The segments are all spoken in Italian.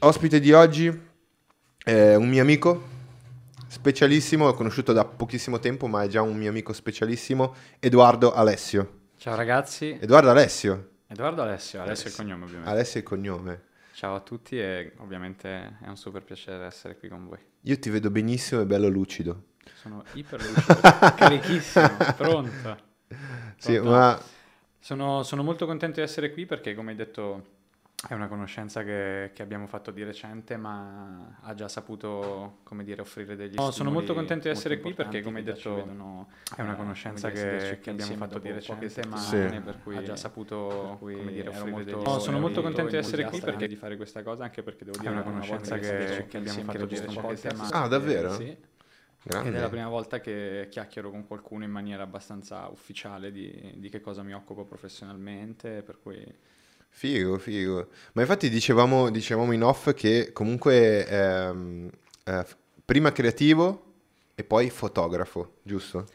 Ospite di oggi è un mio amico, specialissimo, l'ho conosciuto da pochissimo tempo, ma è già un mio amico specialissimo, Edoardo Alessio. Ciao ragazzi, Edoardo Alessio. Edoardo Alessio, Alessio è il cognome ovviamente. Alessio è il cognome. Ciao a tutti e ovviamente è un super piacere essere qui con voi. Io ti vedo benissimo e bello lucido. Sono iper lucido, carichissimo, pronto. Sì, Pronto? ma Sono, sono molto contento di essere qui perché, come hai detto, è una conoscenza che, che abbiamo fatto di recente, ma ha già saputo, come dire, offrire degli No, sono molto contento di essere qui perché, come hai detto, vedono, è una eh, conoscenza che- che abbiamo fatto di recente, settimane, Sì. per cui ha già saputo, come dire, offrire molto, degli No, sono molto contento di essere qui perché- di fare questa cosa anche perché devo È dire una che conoscenza che- che abbiamo fatto di recente, Ah, davvero? Sì. grande. Ed è la prima volta che chiacchiero con qualcuno in maniera abbastanza ufficiale di, di che cosa mi occupo professionalmente, per cui Figo, figo. Ma infatti dicevamo, dicevamo in off che comunque ehm, eh, prima creativo e poi fotografo, giusto?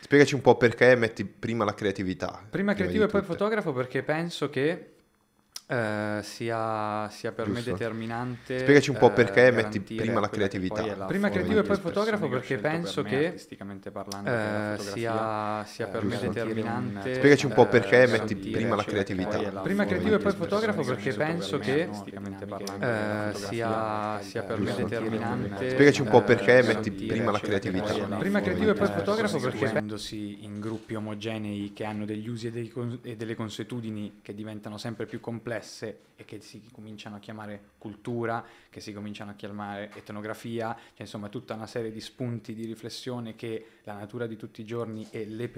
Spiegaci un po' perché metti prima la creatività. Prima creativo di e poi fotografo perché penso che eh, sia, sia per Giusto. me determinante. Spiegaci un po' eh, perché metti garantire prima la creatività. la Prima creativo e poi fotografo perché per penso me, che, artisticamente parlando eh, sia, sia per me giusto. determinante. Spiegaci un po' perché eh, metti garantire prima la che creatività. la Prima creativo e poi espressione fotografo perché per penso me, che, eh, sia, sia per me determinante. Spiegaci un po' perché eh, metti prima la che creatività. Prima creativo e poi fotografo perché costituendosi in gruppi omogenei che hanno degli usi e, delle consuetudini che diventano sempre più complesse e che si cominciano a chiamare cultura, che si cominciano a chiamare etnografia, cioè insomma tutta una serie di spunti di riflessione che la natura di tutti i giorni e le,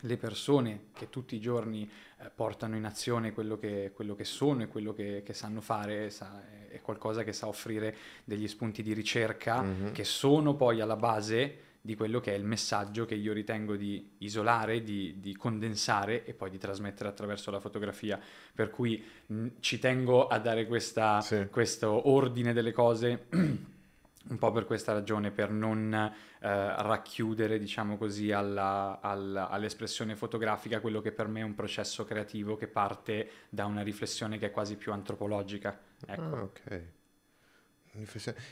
le persone che tutti i giorni eh, portano in azione quello che, quello che sono e quello che, che sanno fare sa- è qualcosa che sa offrire degli spunti di ricerca Mhm. che sono poi alla base di quello che è il messaggio che io ritengo di isolare, di, di condensare e poi di trasmettere attraverso la fotografia. Per cui mh, ci tengo a dare questa- Sì. questo ordine delle cose un po' per questa ragione, per non eh, racchiudere, diciamo così, alla- alla- all'espressione fotografica quello che per me è un processo creativo che parte da una riflessione che è quasi più antropologica. Ecco. Ah, ok.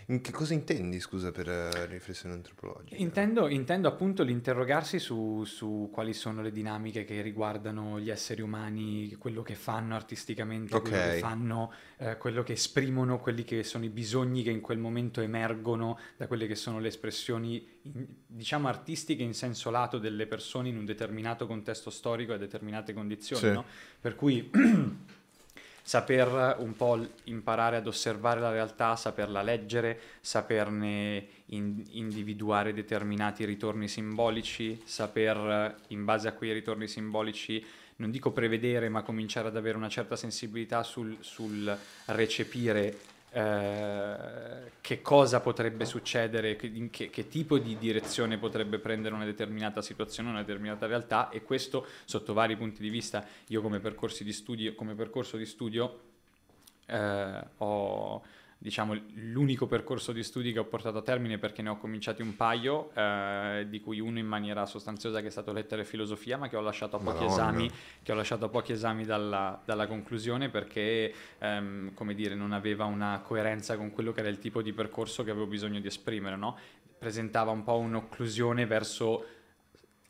In che cosa intendi, scusa, per eh, riflessione antropologica? Intendo, intendo appunto l'interrogarsi su, su quali sono le dinamiche che riguardano gli esseri umani, quello che fanno artisticamente, quello Ok. che fanno, eh, quello che esprimono, quelli che sono i bisogni che in quel momento emergono da quelle che sono le espressioni, in- diciamo, artistiche in senso lato delle persone in un determinato contesto storico e a determinate condizioni, Sì. no? Per cui saper un po' imparare ad osservare la realtà, saperla leggere, saperne in- individuare determinati ritorni simbolici, saper in base a quei ritorni simbolici non dico prevedere, ma cominciare ad avere una certa sensibilità sul, sul recepire eh, che cosa potrebbe succedere, che, che, che tipo di direzione potrebbe prendere una determinata situazione, una determinata realtà e questo sotto vari punti di vista. Io come di studio, come percorso di studio eh, ho diciamo l'unico percorso di studi che ho portato a termine perché ne ho cominciati un paio eh, di cui uno in maniera sostanziosa che è stato lettere e filosofia ma che ho lasciato a pochi esami che ho lasciato a pochi esami dalla, dalla conclusione perché ehm, come dire non aveva una coerenza con quello che era il tipo di percorso che avevo bisogno di esprimere no? presentava un po' un'occlusione verso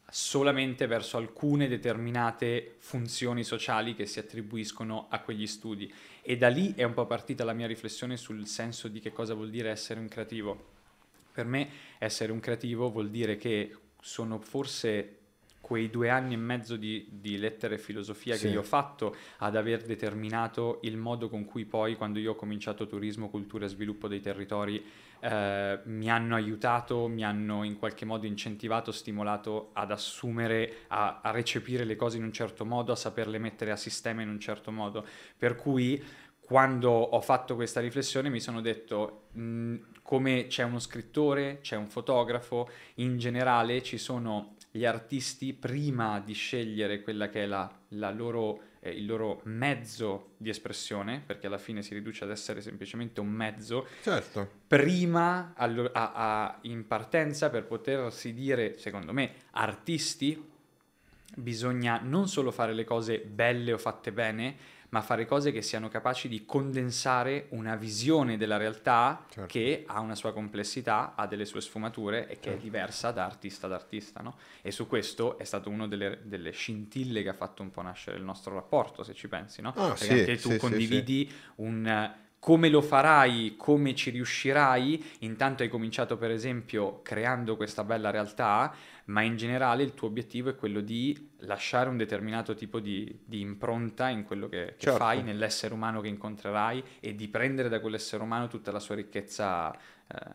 solamente verso alcune determinate funzioni sociali che si attribuiscono a quegli studi e da lì è un po' partita la mia riflessione sul senso di che cosa vuol dire essere un creativo. Per me essere un creativo vuol dire che sono forse quei due anni e mezzo di, di lettere e filosofia Sì. che io ho fatto ad aver determinato il modo con cui poi quando io ho cominciato turismo, cultura e sviluppo dei territori eh, mi hanno aiutato, mi hanno in qualche modo incentivato, stimolato ad assumere, a, a recepire le cose in un certo modo, a saperle mettere a sistema in un certo modo. Per cui quando ho fatto questa riflessione mi sono detto, mh, come c'è uno scrittore, c'è un fotografo, in generale ci sono gli artisti prima di scegliere quella che è la, la loro, eh, il loro mezzo di espressione, perché alla fine si riduce ad essere semplicemente un mezzo, Certo. prima allo- a- a- in partenza per potersi dire, secondo me, artisti, bisogna non solo fare le cose belle o fatte bene, ma fare cose che siano capaci di condensare una visione della realtà Certo. che ha una sua complessità, ha delle sue sfumature e che Certo. è diversa da artista ad artista, no? E su questo è stato una delle, delle scintille che ha fatto un po' nascere il nostro rapporto, se ci pensi, no? Ah, Perché sì, anche tu sì, sì, condividi un eh, come lo farai, come ci riuscirai. Intanto hai cominciato, per esempio, creando questa bella realtà, ma in generale il tuo obiettivo è quello di lasciare un determinato tipo di, di impronta in quello che, che Certo. fai, nell'essere umano che incontrerai e di prendere da quell'essere umano tutta la sua ricchezza, eh,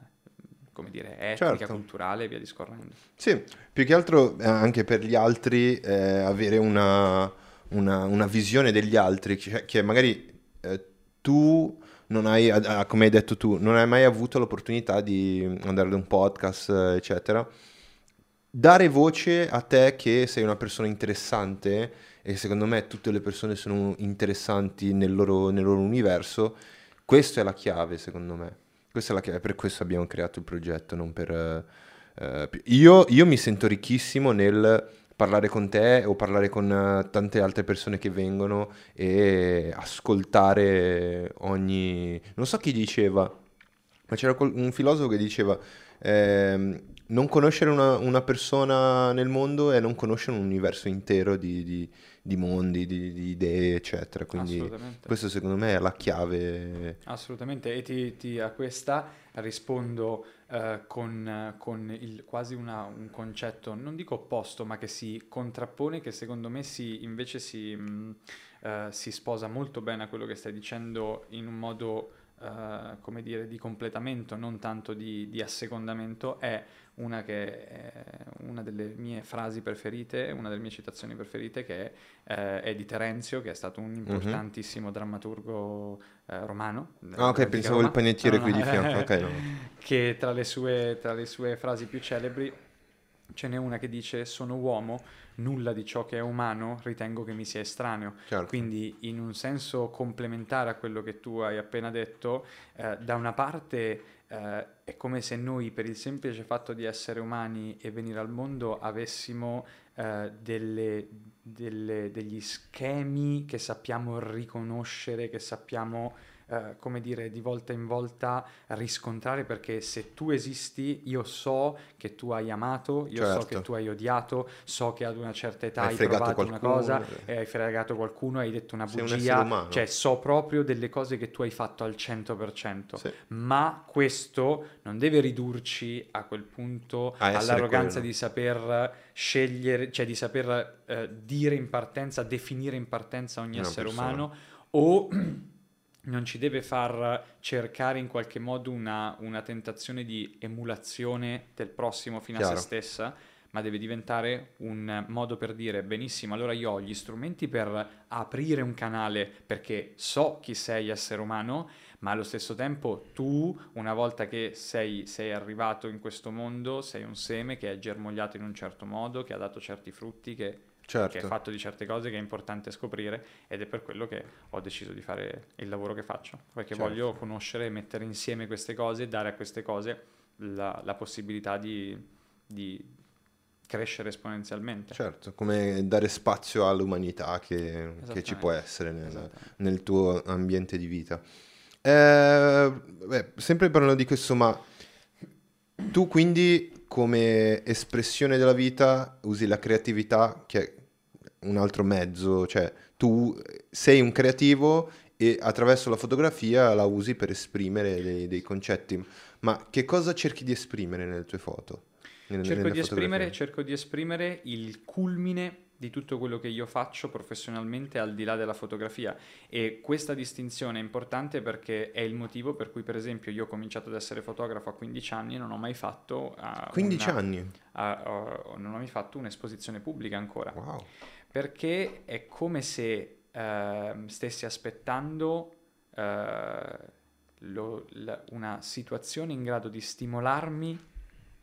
come dire, etnica, Certo. culturale e via discorrendo. Sì, più che altro eh, anche per gli altri eh, avere una, una- una visione degli altri, che, che magari eh, tu non hai, come hai detto tu, non hai mai avuto l'opportunità di andare ad un podcast, eh, eccetera. Dare voce a te che sei una persona interessante e secondo me tutte le persone sono interessanti nel loro, nel loro universo, questa è la chiave secondo me. Questa è la chiave, per questo abbiamo creato il progetto, non per... eh, eh, io, io mi sento ricchissimo nel parlare con te o parlare con eh, tante altre persone che vengono e ascoltare ogni... Non so chi diceva, ma c'era un filosofo che diceva ehm, non conoscere una, una persona nel mondo è non conoscere un universo intero di, di- di mondi, di, di idee, eccetera. Quindi questo secondo me è la chiave. Assolutamente, e ti, ti- a questa rispondo eh, con, con il- quasi una- un concetto, non dico opposto, ma che si contrappone, che secondo me si, invece si, mh, eh, si sposa molto bene a quello che stai dicendo in un modo, eh, come dire, di completamento, non tanto di, di assecondamento, è una, che è una delle mie frasi preferite, una delle mie citazioni preferite, che eh, è di Terenzio, che è stato un importantissimo drammaturgo eh, romano. Ah, ok, pensavo Roma. il panettiere No, qui no, di fianco. eh, Ok, no. Che tra le, sue, tra le sue frasi più celebri ce n'è una che dice: Sono uomo, nulla di ciò che è umano ritengo che mi sia estraneo. Certo. Quindi, in un senso complementare a quello che tu hai appena detto, eh, da una parte eh, è come se noi, per il semplice fatto di essere umani e venire al mondo, avessimo eh, delle- delle- degli schemi che sappiamo riconoscere, che sappiamo, eh, come dire, di volta in volta riscontrare, perché se tu esisti, io so che tu hai amato, io so Certo. che tu hai odiato, so che ad una certa età Hai hai, provato una qualcuno, cosa eh. e hai fregato qualcuno, hai detto una un bugia, umano. cioè so proprio delle cose che tu hai fatto al 100%, Sì. ma questo non deve ridurci a quel punto A all'arroganza quello. di saper scegliere, cioè di saper eh, dire in partenza, definire in partenza ogni Una essere persona. umano o non ci deve far cercare in qualche modo una, una tentazione di emulazione del prossimo fino a Chiaro. se stessa, ma deve diventare un modo per dire benissimo, allora io ho gli strumenti per aprire un canale perché so chi sei essere umano, ma allo stesso tempo tu, una volta che sei, sei arrivato in questo mondo, sei un seme che è germogliato in un certo modo, che ha dato certi frutti, che Certo. che è fatto di certe cose che è importante scoprire ed è per quello che ho deciso di fare il lavoro che faccio, perché Certo. voglio conoscere e mettere insieme queste cose e dare a queste cose la, la possibilità di, di crescere esponenzialmente. Certo, come dare spazio all'umanità che, che ci può essere nel, nel tuo ambiente di vita. Eh, beh, sempre parlando di questo, ma tu quindi come espressione della vita usi la creatività che è un altro mezzo, cioè tu sei un creativo e attraverso la fotografia la usi per esprimere dei, dei concetti. Ma che cosa cerchi di esprimere nelle tue foto? Nelle- Cerco nelle di, esprimere, cerco di esprimere il culmine di tutto quello che io faccio professionalmente al di là della fotografia e questa distinzione è importante perché è il motivo per cui per esempio io ho cominciato ad essere fotografo a 15 anni e non ho mai fatto ah, 15 una- anni? ah, oh, non ho mai fatto un'esposizione pubblica ancora Wow. Perché è come se ehm, stessi aspettando eh, lo- la- una situazione in grado di stimolarmi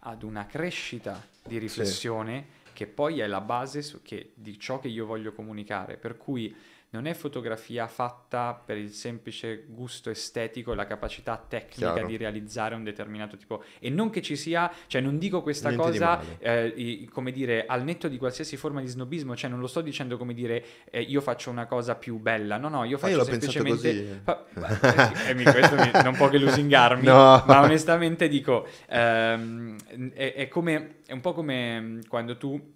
ad una crescita di riflessione che poi è la base su- che- di ciò che io voglio comunicare. Per cui non è fotografia fatta per il semplice gusto estetico e la capacità tecnica Chiaro. di realizzare un determinato tipo. E non che ci sia, cioè non dico questa Niente di cosa, male. eh, come dire, al netto di qualsiasi forma di snobismo, cioè non lo sto dicendo come dire eh, io faccio una cosa più bella, no, no, io faccio io l'ho pensato semplicemente... Fa- eh, mi- mi- non può che lusingarmi, No. ma onestamente dico, ehm, è, è come, è un po' come mm, quando tu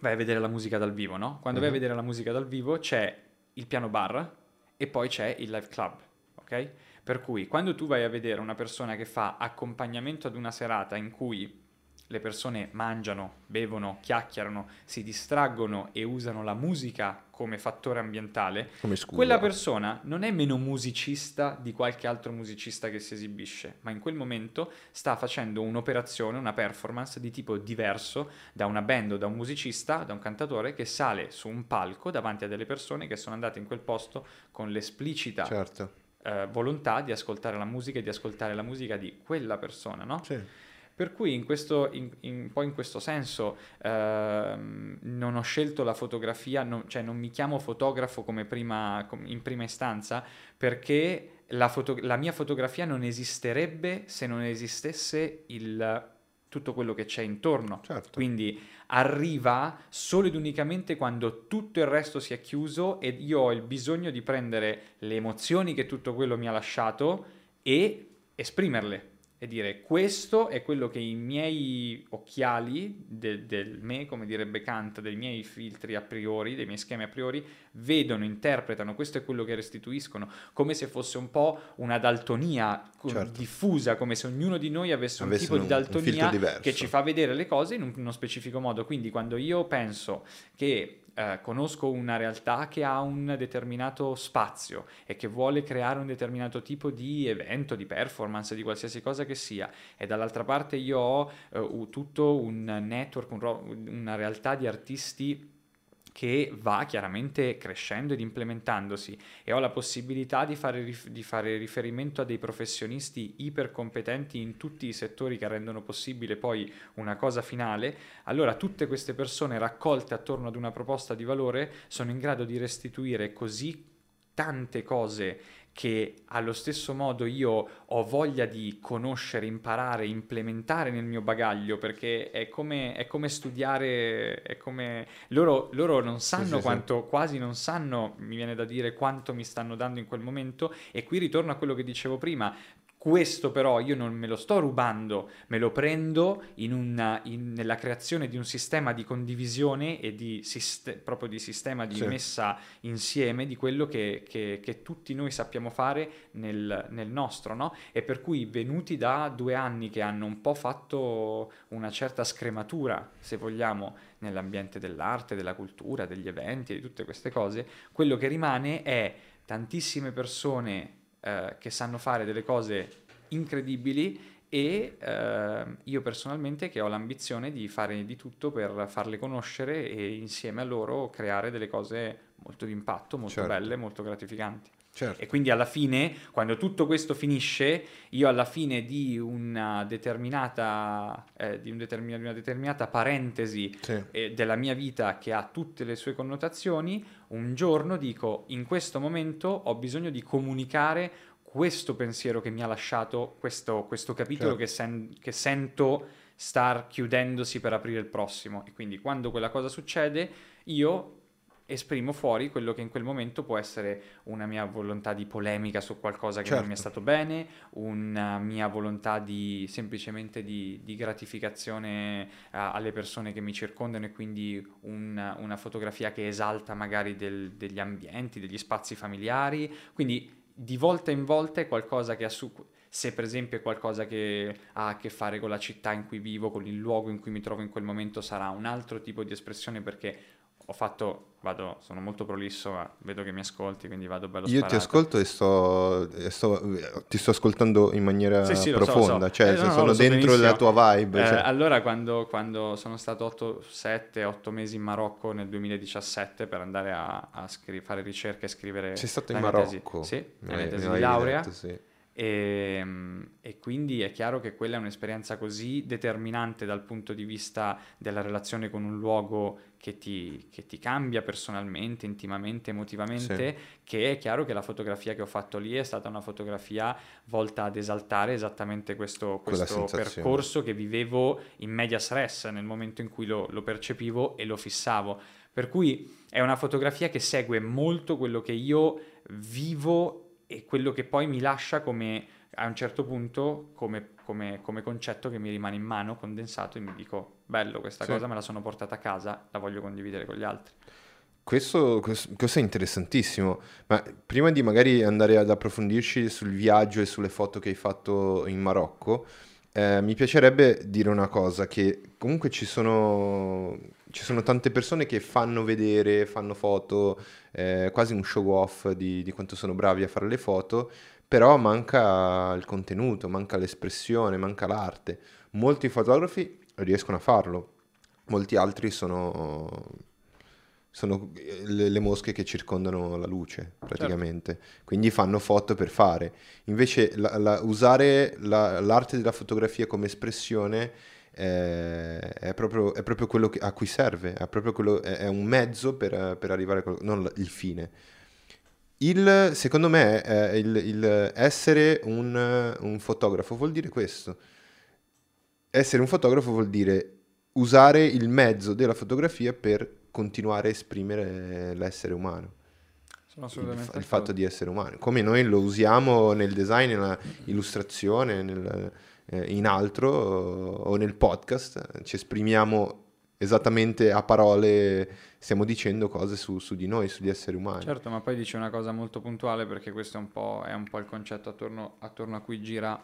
vai a vedere la musica dal vivo, no? Quando vai a Mhm. vedere la musica dal vivo c'è il piano bar e poi c'è il live club, ok? Per cui quando tu vai a vedere una persona che fa accompagnamento ad una serata in cui le persone mangiano, bevono, chiacchierano, si distraggono e usano la musica come fattore ambientale, Come quella persona non è meno musicista di qualche altro musicista che si esibisce, ma in quel momento sta facendo un'operazione, una performance di tipo diverso da una band o da un musicista, da un cantatore che sale su un palco davanti a delle persone che sono andate in quel posto con l'esplicita Certo. eh, volontà di ascoltare la musica e di ascoltare la musica di quella persona, no? Sì. Per cui in questo, in, in- un po' in questo senso ehm, non ho scelto la fotografia, non- cioè non mi chiamo fotografo come prima, in prima istanza, perché la, foto- la mia fotografia non esisterebbe se non esistesse il- tutto quello che c'è intorno. Certo. Quindi arriva solo ed unicamente quando tutto il resto si è chiuso ed io ho il bisogno di prendere le emozioni che tutto quello mi ha lasciato e esprimerle e dire questo è quello che i miei occhiali de- del me, come direbbe Kant, dei miei filtri a priori, dei miei schemi a priori, vedono, interpretano, questo è quello che restituiscono, come se fosse un po' una daltonia Certo. diffusa, come se ognuno di noi avesse un Avesse tipo di un- filtro daltonia che ci fa vedere le cose in un- uno specifico modo. Quindi quando io penso che eh, conosco una realtà che ha un determinato spazio e che vuole creare un determinato tipo di evento, di performance, di qualsiasi cosa che sia, e dall'altra parte io ho eh, tutto un network, un ro- una realtà di artisti che va chiaramente crescendo ed implementandosi. E ho la possibilità di fare, rif- di fare riferimento a dei professionisti ipercompetenti in tutti i settori che rendono possibile poi una cosa finale, allora tutte queste persone raccolte attorno ad una proposta di valore sono in grado di restituire così tante cose che allo stesso modo io ho voglia di conoscere, imparare, implementare nel mio bagaglio, perché è come, è come studiare, è come... Loro, loro non sanno sì, sì. quanto, quasi non sanno, mi viene da dire, quanto mi stanno dando in quel momento, e qui ritorno a quello che dicevo prima, questo però io non me lo sto rubando, me lo prendo in una- in- nella creazione di un sistema di condivisione e di siste- proprio di sistema di Sì. messa insieme di quello che, che- che tutti noi sappiamo fare nel, nel nostro, no? E per cui venuti da due anni che hanno un po' fatto una certa scrematura, se vogliamo, nell'ambiente dell'arte, della cultura, degli eventi e di tutte queste cose, quello che rimane è tantissime persone eh, che sanno fare delle cose incredibili e eh, io personalmente che ho l'ambizione di fare di tutto per farle conoscere e insieme a loro creare delle cose molto di impatto, molto Certo. belle, molto gratificanti. Certo. E quindi alla fine, quando tutto questo finisce, io alla fine di una determinata, eh, di un di una determinata parentesi Sì. eh, della mia vita che ha tutte le sue connotazioni, un giorno dico, in questo momento ho bisogno di comunicare questo pensiero che mi ha lasciato, questo, questo capitolo Certo. che, sen- che sento star chiudendosi per aprire il prossimo. E quindi quando quella cosa succede, io esprimo fuori quello che in quel momento può essere una mia volontà di polemica su qualcosa che non mi è Certo. stato bene, una mia volontà di semplicemente di, di gratificazione eh, alle persone che mi circondano e quindi un- una fotografia che esalta magari del- degli ambienti, degli spazi familiari. Quindi di volta in volta è qualcosa che ha su... Se per esempio è qualcosa che ha a che fare con la città in cui vivo, con il luogo in cui mi trovo in quel momento, sarà un altro tipo di espressione perché ho fatto, vado, sono molto prolisso, ma vedo che mi ascolti, quindi vado bello Io ti ascolto e sto, e sto- ti sto ascoltando in maniera Sì, sì, lo so, profonda, so. cioè Eh, no, sono so dentro la benissimo. tua vibe. Eh, cioè- allora, quando, quando sono stato 7-8 mesi in Marocco nel 2017 per andare a, a scri- fare ricerche e scrivere Sei stato la in mia tesi. Marocco? Sì, Mi la mi di hai laurea. detto, sì. E, ehm, e, quindi è chiaro che quella è un'esperienza così determinante dal punto di vista della relazione con un luogo che ti, che ti cambia personalmente, intimamente, emotivamente, sì. che è chiaro che la fotografia che ho fatto lì è stata una fotografia volta ad esaltare esattamente questo, questo percorso che vivevo in medias res nel momento in cui lo, lo percepivo e lo fissavo. Per cui è una fotografia che segue molto quello che io vivo e quello che poi mi lascia come a un certo punto come, come, come, concetto che mi rimane in mano condensato e mi dico bello questa sì. cosa me la sono portata a casa la voglio condividere con gli altri questo, questo, è interessantissimo ma prima di magari andare ad approfondirci sul viaggio e sulle foto che hai fatto in Marocco eh, mi piacerebbe dire una cosa che comunque ci sono ci sono tante persone che fanno vedere, fanno foto, eh, quasi un show off di, di quanto sono bravi a fare le foto, però manca il contenuto, manca l'espressione, manca l'arte. Molti fotografi riescono a farlo, molti altri sono, sono le, le, mosche che circondano la luce praticamente, certo. quindi fanno foto per fare. Invece la, la, usare la, l'arte della fotografia come espressione è, è, proprio, è proprio, quello che, a cui serve, è, quello, è un mezzo per, per, arrivare a quello, non il fine. Il, secondo me il, il, essere un, un fotografo vuol dire questo. Essere un fotografo vuol dire usare il mezzo della fotografia per continuare a esprimere l'essere umano. Il, il, fatto di essere umano, come noi lo usiamo nel design, nell'illustrazione, nel, eh, in altro o nel podcast, ci esprimiamo esattamente a parole, stiamo dicendo cose su, su, di noi, sugli esseri umani. Certo, ma poi dice una cosa molto puntuale perché questo è un po', è un po il concetto attorno, attorno a cui gira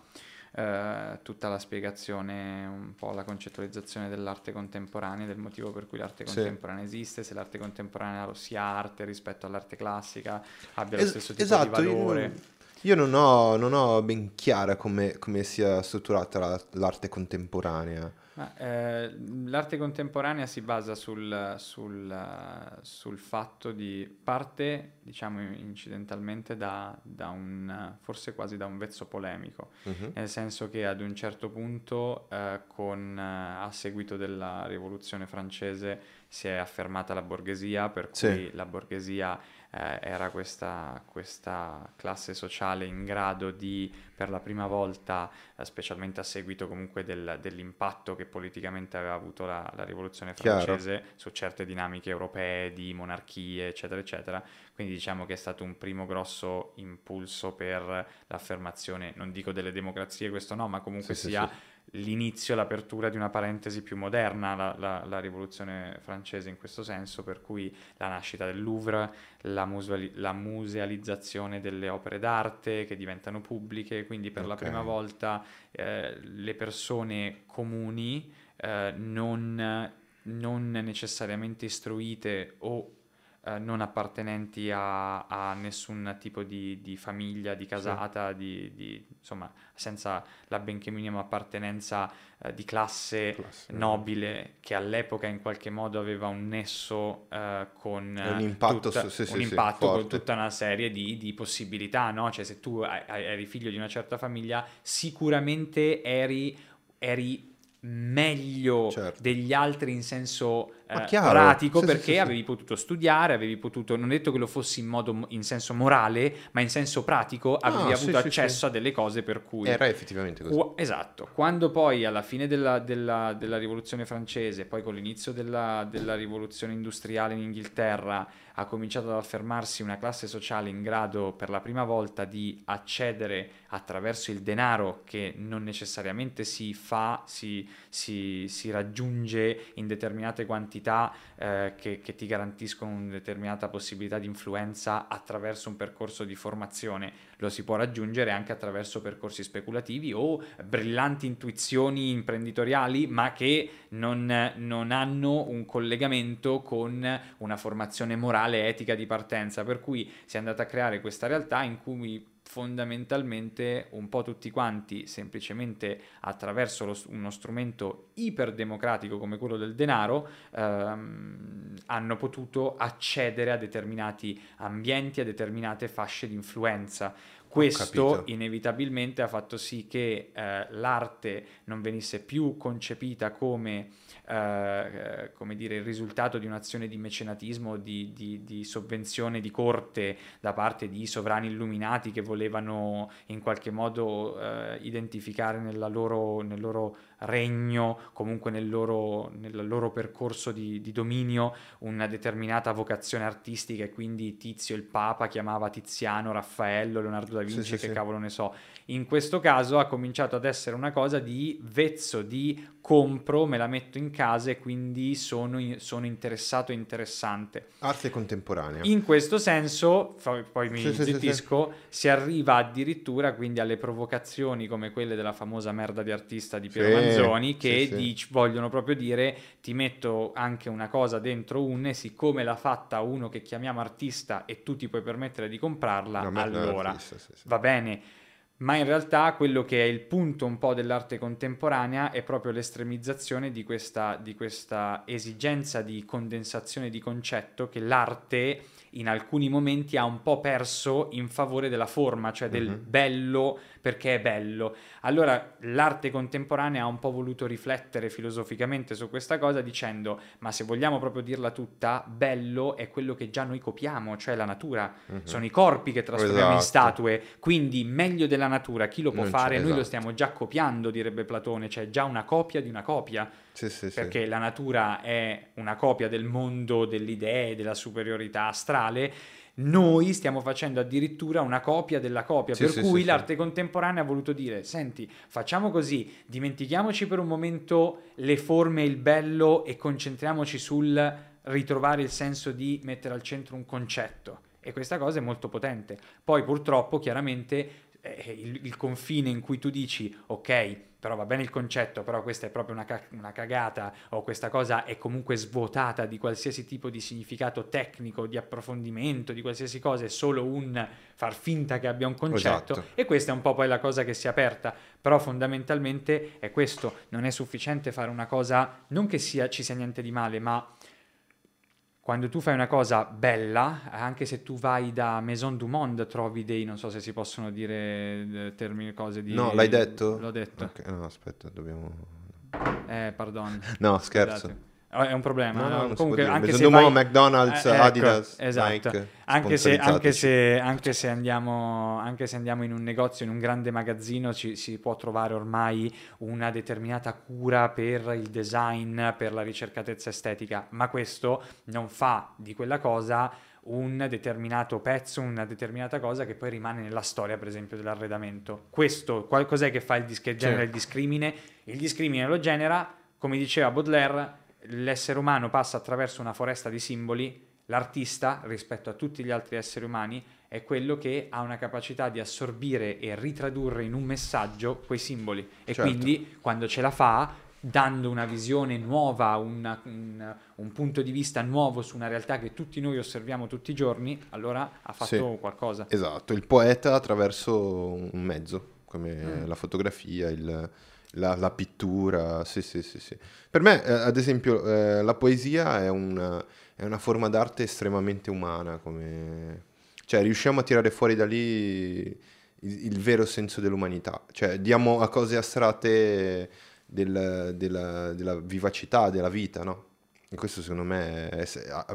eh, tutta la spiegazione, un po' la concettualizzazione dell'arte contemporanea, del motivo per cui l'arte contemporanea sì. esiste, se l'arte contemporanea sia arte rispetto all'arte classica, abbia es- lo stesso tipo esatto, di valore. Io io non ho, non ho ben chiara come, come sia strutturata la, l'arte contemporanea. Ma, eh, l'arte contemporanea si basa sul, sul, sul, fatto di parte, diciamo incidentalmente, da, da, un, forse quasi da un vezzo polemico, uh-huh. nel senso che ad un certo punto, eh, con, a seguito della rivoluzione francese, si è affermata la borghesia, per cui sì. la borghesia eh, era questa, questa, classe sociale in grado di, per la prima volta, eh, specialmente a seguito comunque del, dell'impatto che politicamente aveva avuto la, la rivoluzione francese Chiaro. su certe dinamiche europee di monarchie, eccetera, eccetera. Quindi diciamo che è stato un primo grosso impulso per l'affermazione, non dico delle democrazie, questo no, ma comunque sì, sia... Sì, sì l'inizio, l'apertura di una parentesi più moderna, la, la, la, rivoluzione francese in questo senso, per cui la nascita del Louvre, la, museali- la musealizzazione delle opere d'arte che diventano pubbliche, quindi per okay. la prima volta eh, le persone comuni, eh, non, non necessariamente istruite o eh, non appartenenti a, a, nessun tipo di, di famiglia, di casata, sì. di, di, insomma, senza la benché minima appartenenza eh, di classe, classe, nobile, che all'epoca in qualche modo aveva un nesso eh, con, un impatto, tutta, su, sì, un impatto con tutta una serie di, possibilità, no? Cioè se tu eri figlio di una certa famiglia, sicuramente eri, eri meglio certo. degli altri in senso eh, pratico sì, perché sì, avevi potuto studiare, avevi potuto, non detto che lo fossi in modo in senso morale, ma in senso pratico avevi avuto accesso a delle cose per cui... Era effettivamente così. Esatto, quando poi alla fine della, della, della rivoluzione francese, poi con l'inizio della, della rivoluzione industriale in Inghilterra, ha cominciato ad affermarsi una classe sociale in grado per la prima volta di accedere attraverso il denaro che non necessariamente si fa, si, si, si raggiunge in determinate quantità eh, che, che, ti garantiscono una determinata possibilità di influenza attraverso un percorso di formazione, lo si può raggiungere anche attraverso percorsi speculativi o brillanti intuizioni imprenditoriali ma che non, non hanno un collegamento con una formazione morale, etica di partenza, per cui si è andata a creare questa realtà in cui fondamentalmente un po' tutti quanti, semplicemente attraverso lo, uno strumento iperdemocratico come quello del denaro, ehm, hanno potuto accedere a determinati ambienti, a determinate fasce di influenza. Questo inevitabilmente ha fatto sì che eh, l'arte non venisse più concepita come, eh, come dire, il risultato di un'azione di mecenatismo, di, di- di sovvenzione di corte da parte di sovrani illuminati che volevano in qualche modo eh, identificare loro- nel loro regno, comunque nel loro, nel loro percorso di, di dominio, una determinata vocazione artistica e quindi Tizio il Papa chiamava Tiziano, Raffaello, Leonardo da Vinci, sì, che sì. cavolo ne so. In questo caso ha cominciato ad essere una cosa di vezzo, di compro, me la metto in casa e quindi sono, sono interessato e interessante. Arte contemporanea. In questo senso, poi mi sì, zittisco, si arriva addirittura quindi alle provocazioni come quelle della famosa merda di artista di Piero Sì, Manzoni che sì, sì. dic- vogliono proprio dire ti metto anche una cosa dentro un e siccome l'ha fatta uno che chiamiamo artista e tu ti puoi permettere di comprarla, La merda allora dell'artista, sì, sì. va bene. Ma in realtà quello che è il punto un po' dell'arte contemporanea è proprio l'estremizzazione di questa, di questa esigenza di condensazione di concetto che l'arte in alcuni momenti ha un po' perso in favore della forma, cioè del Mhm. bello perché è bello. Allora l'arte contemporanea ha un po' voluto riflettere filosoficamente su questa cosa dicendo ma se vogliamo proprio dirla tutta, bello è quello che già noi copiamo, cioè la natura, Mhm. sono i corpi che trasformiamo in Esatto. statue, quindi meglio della natura, chi lo può Non fare? Noi lo esatto. stiamo già copiando, direbbe Platone, cioè già una copia di una copia, Sì, sì, sì. perché la natura è una copia del mondo delle idee, della superiorità astrale. Noi stiamo facendo addirittura una copia della copia, Sì, per sì, cui sì, l'arte contemporanea ha voluto dire: Senti, facciamo così, dimentichiamoci per un momento le forme e il bello e concentriamoci sul ritrovare il senso di mettere al centro un concetto. E questa cosa è molto potente. Poi, purtroppo, chiaramente, eh, il, il confine in cui tu dici: Ok, però va bene il concetto, però questa è proprio una, ca- una cagata, o questa cosa è comunque svuotata di qualsiasi tipo di significato tecnico, di approfondimento, di qualsiasi cosa, è solo un far finta che abbia un concetto. Esatto. E questa è un po' poi la cosa che si è aperta. Però fondamentalmente è questo, non è sufficiente fare una cosa, non che sia, ci sia niente di male, ma quando tu fai una cosa bella, anche se tu vai da Maison du Monde, trovi dei, non so se si possono dire eh, termini, cose di... No, l'hai detto? L'ho detto. Ok, no, aspetta, dobbiamo... Eh, pardon. No, scherzo. Scusate. È un problema. No, no, no? Comunque, anche se vai... McDonald's, Eh, ecco, Adidas, esatto. Nike, Anche se, anche, se, anche se andiamo, anche se andiamo in un negozio, in un grande magazzino, ci, si può trovare ormai una determinata cura per il design, per la ricercatezza estetica, ma questo non fa di quella cosa un determinato pezzo, una determinata cosa che poi rimane nella storia, per esempio, dell'arredamento. Questo, qual- cos'è che fa il dis- che genera Sì. il discrimine? Il discrimine lo genera, come diceva Baudelaire, l'essere umano passa attraverso una foresta di simboli, l'artista, rispetto a tutti gli altri esseri umani, è quello che ha una capacità di assorbire e ritradurre in un messaggio quei simboli. E Certo. quindi quando ce la fa, dando una visione nuova, una- un, un punto di vista nuovo su una realtà che tutti noi osserviamo tutti i giorni, allora ha fatto Sì. qualcosa. Esatto, il poeta attraverso un mezzo, come Mm. la fotografia, il- la, la pittura, sì, sì, sì, sì. Per me, eh, ad esempio, eh, la poesia è una, è una forma d'arte estremamente umana, come... cioè riusciamo a tirare fuori da lì il, il vero senso dell'umanità, cioè diamo a cose astratte del- della, della vivacità della vita, no? E questo secondo me è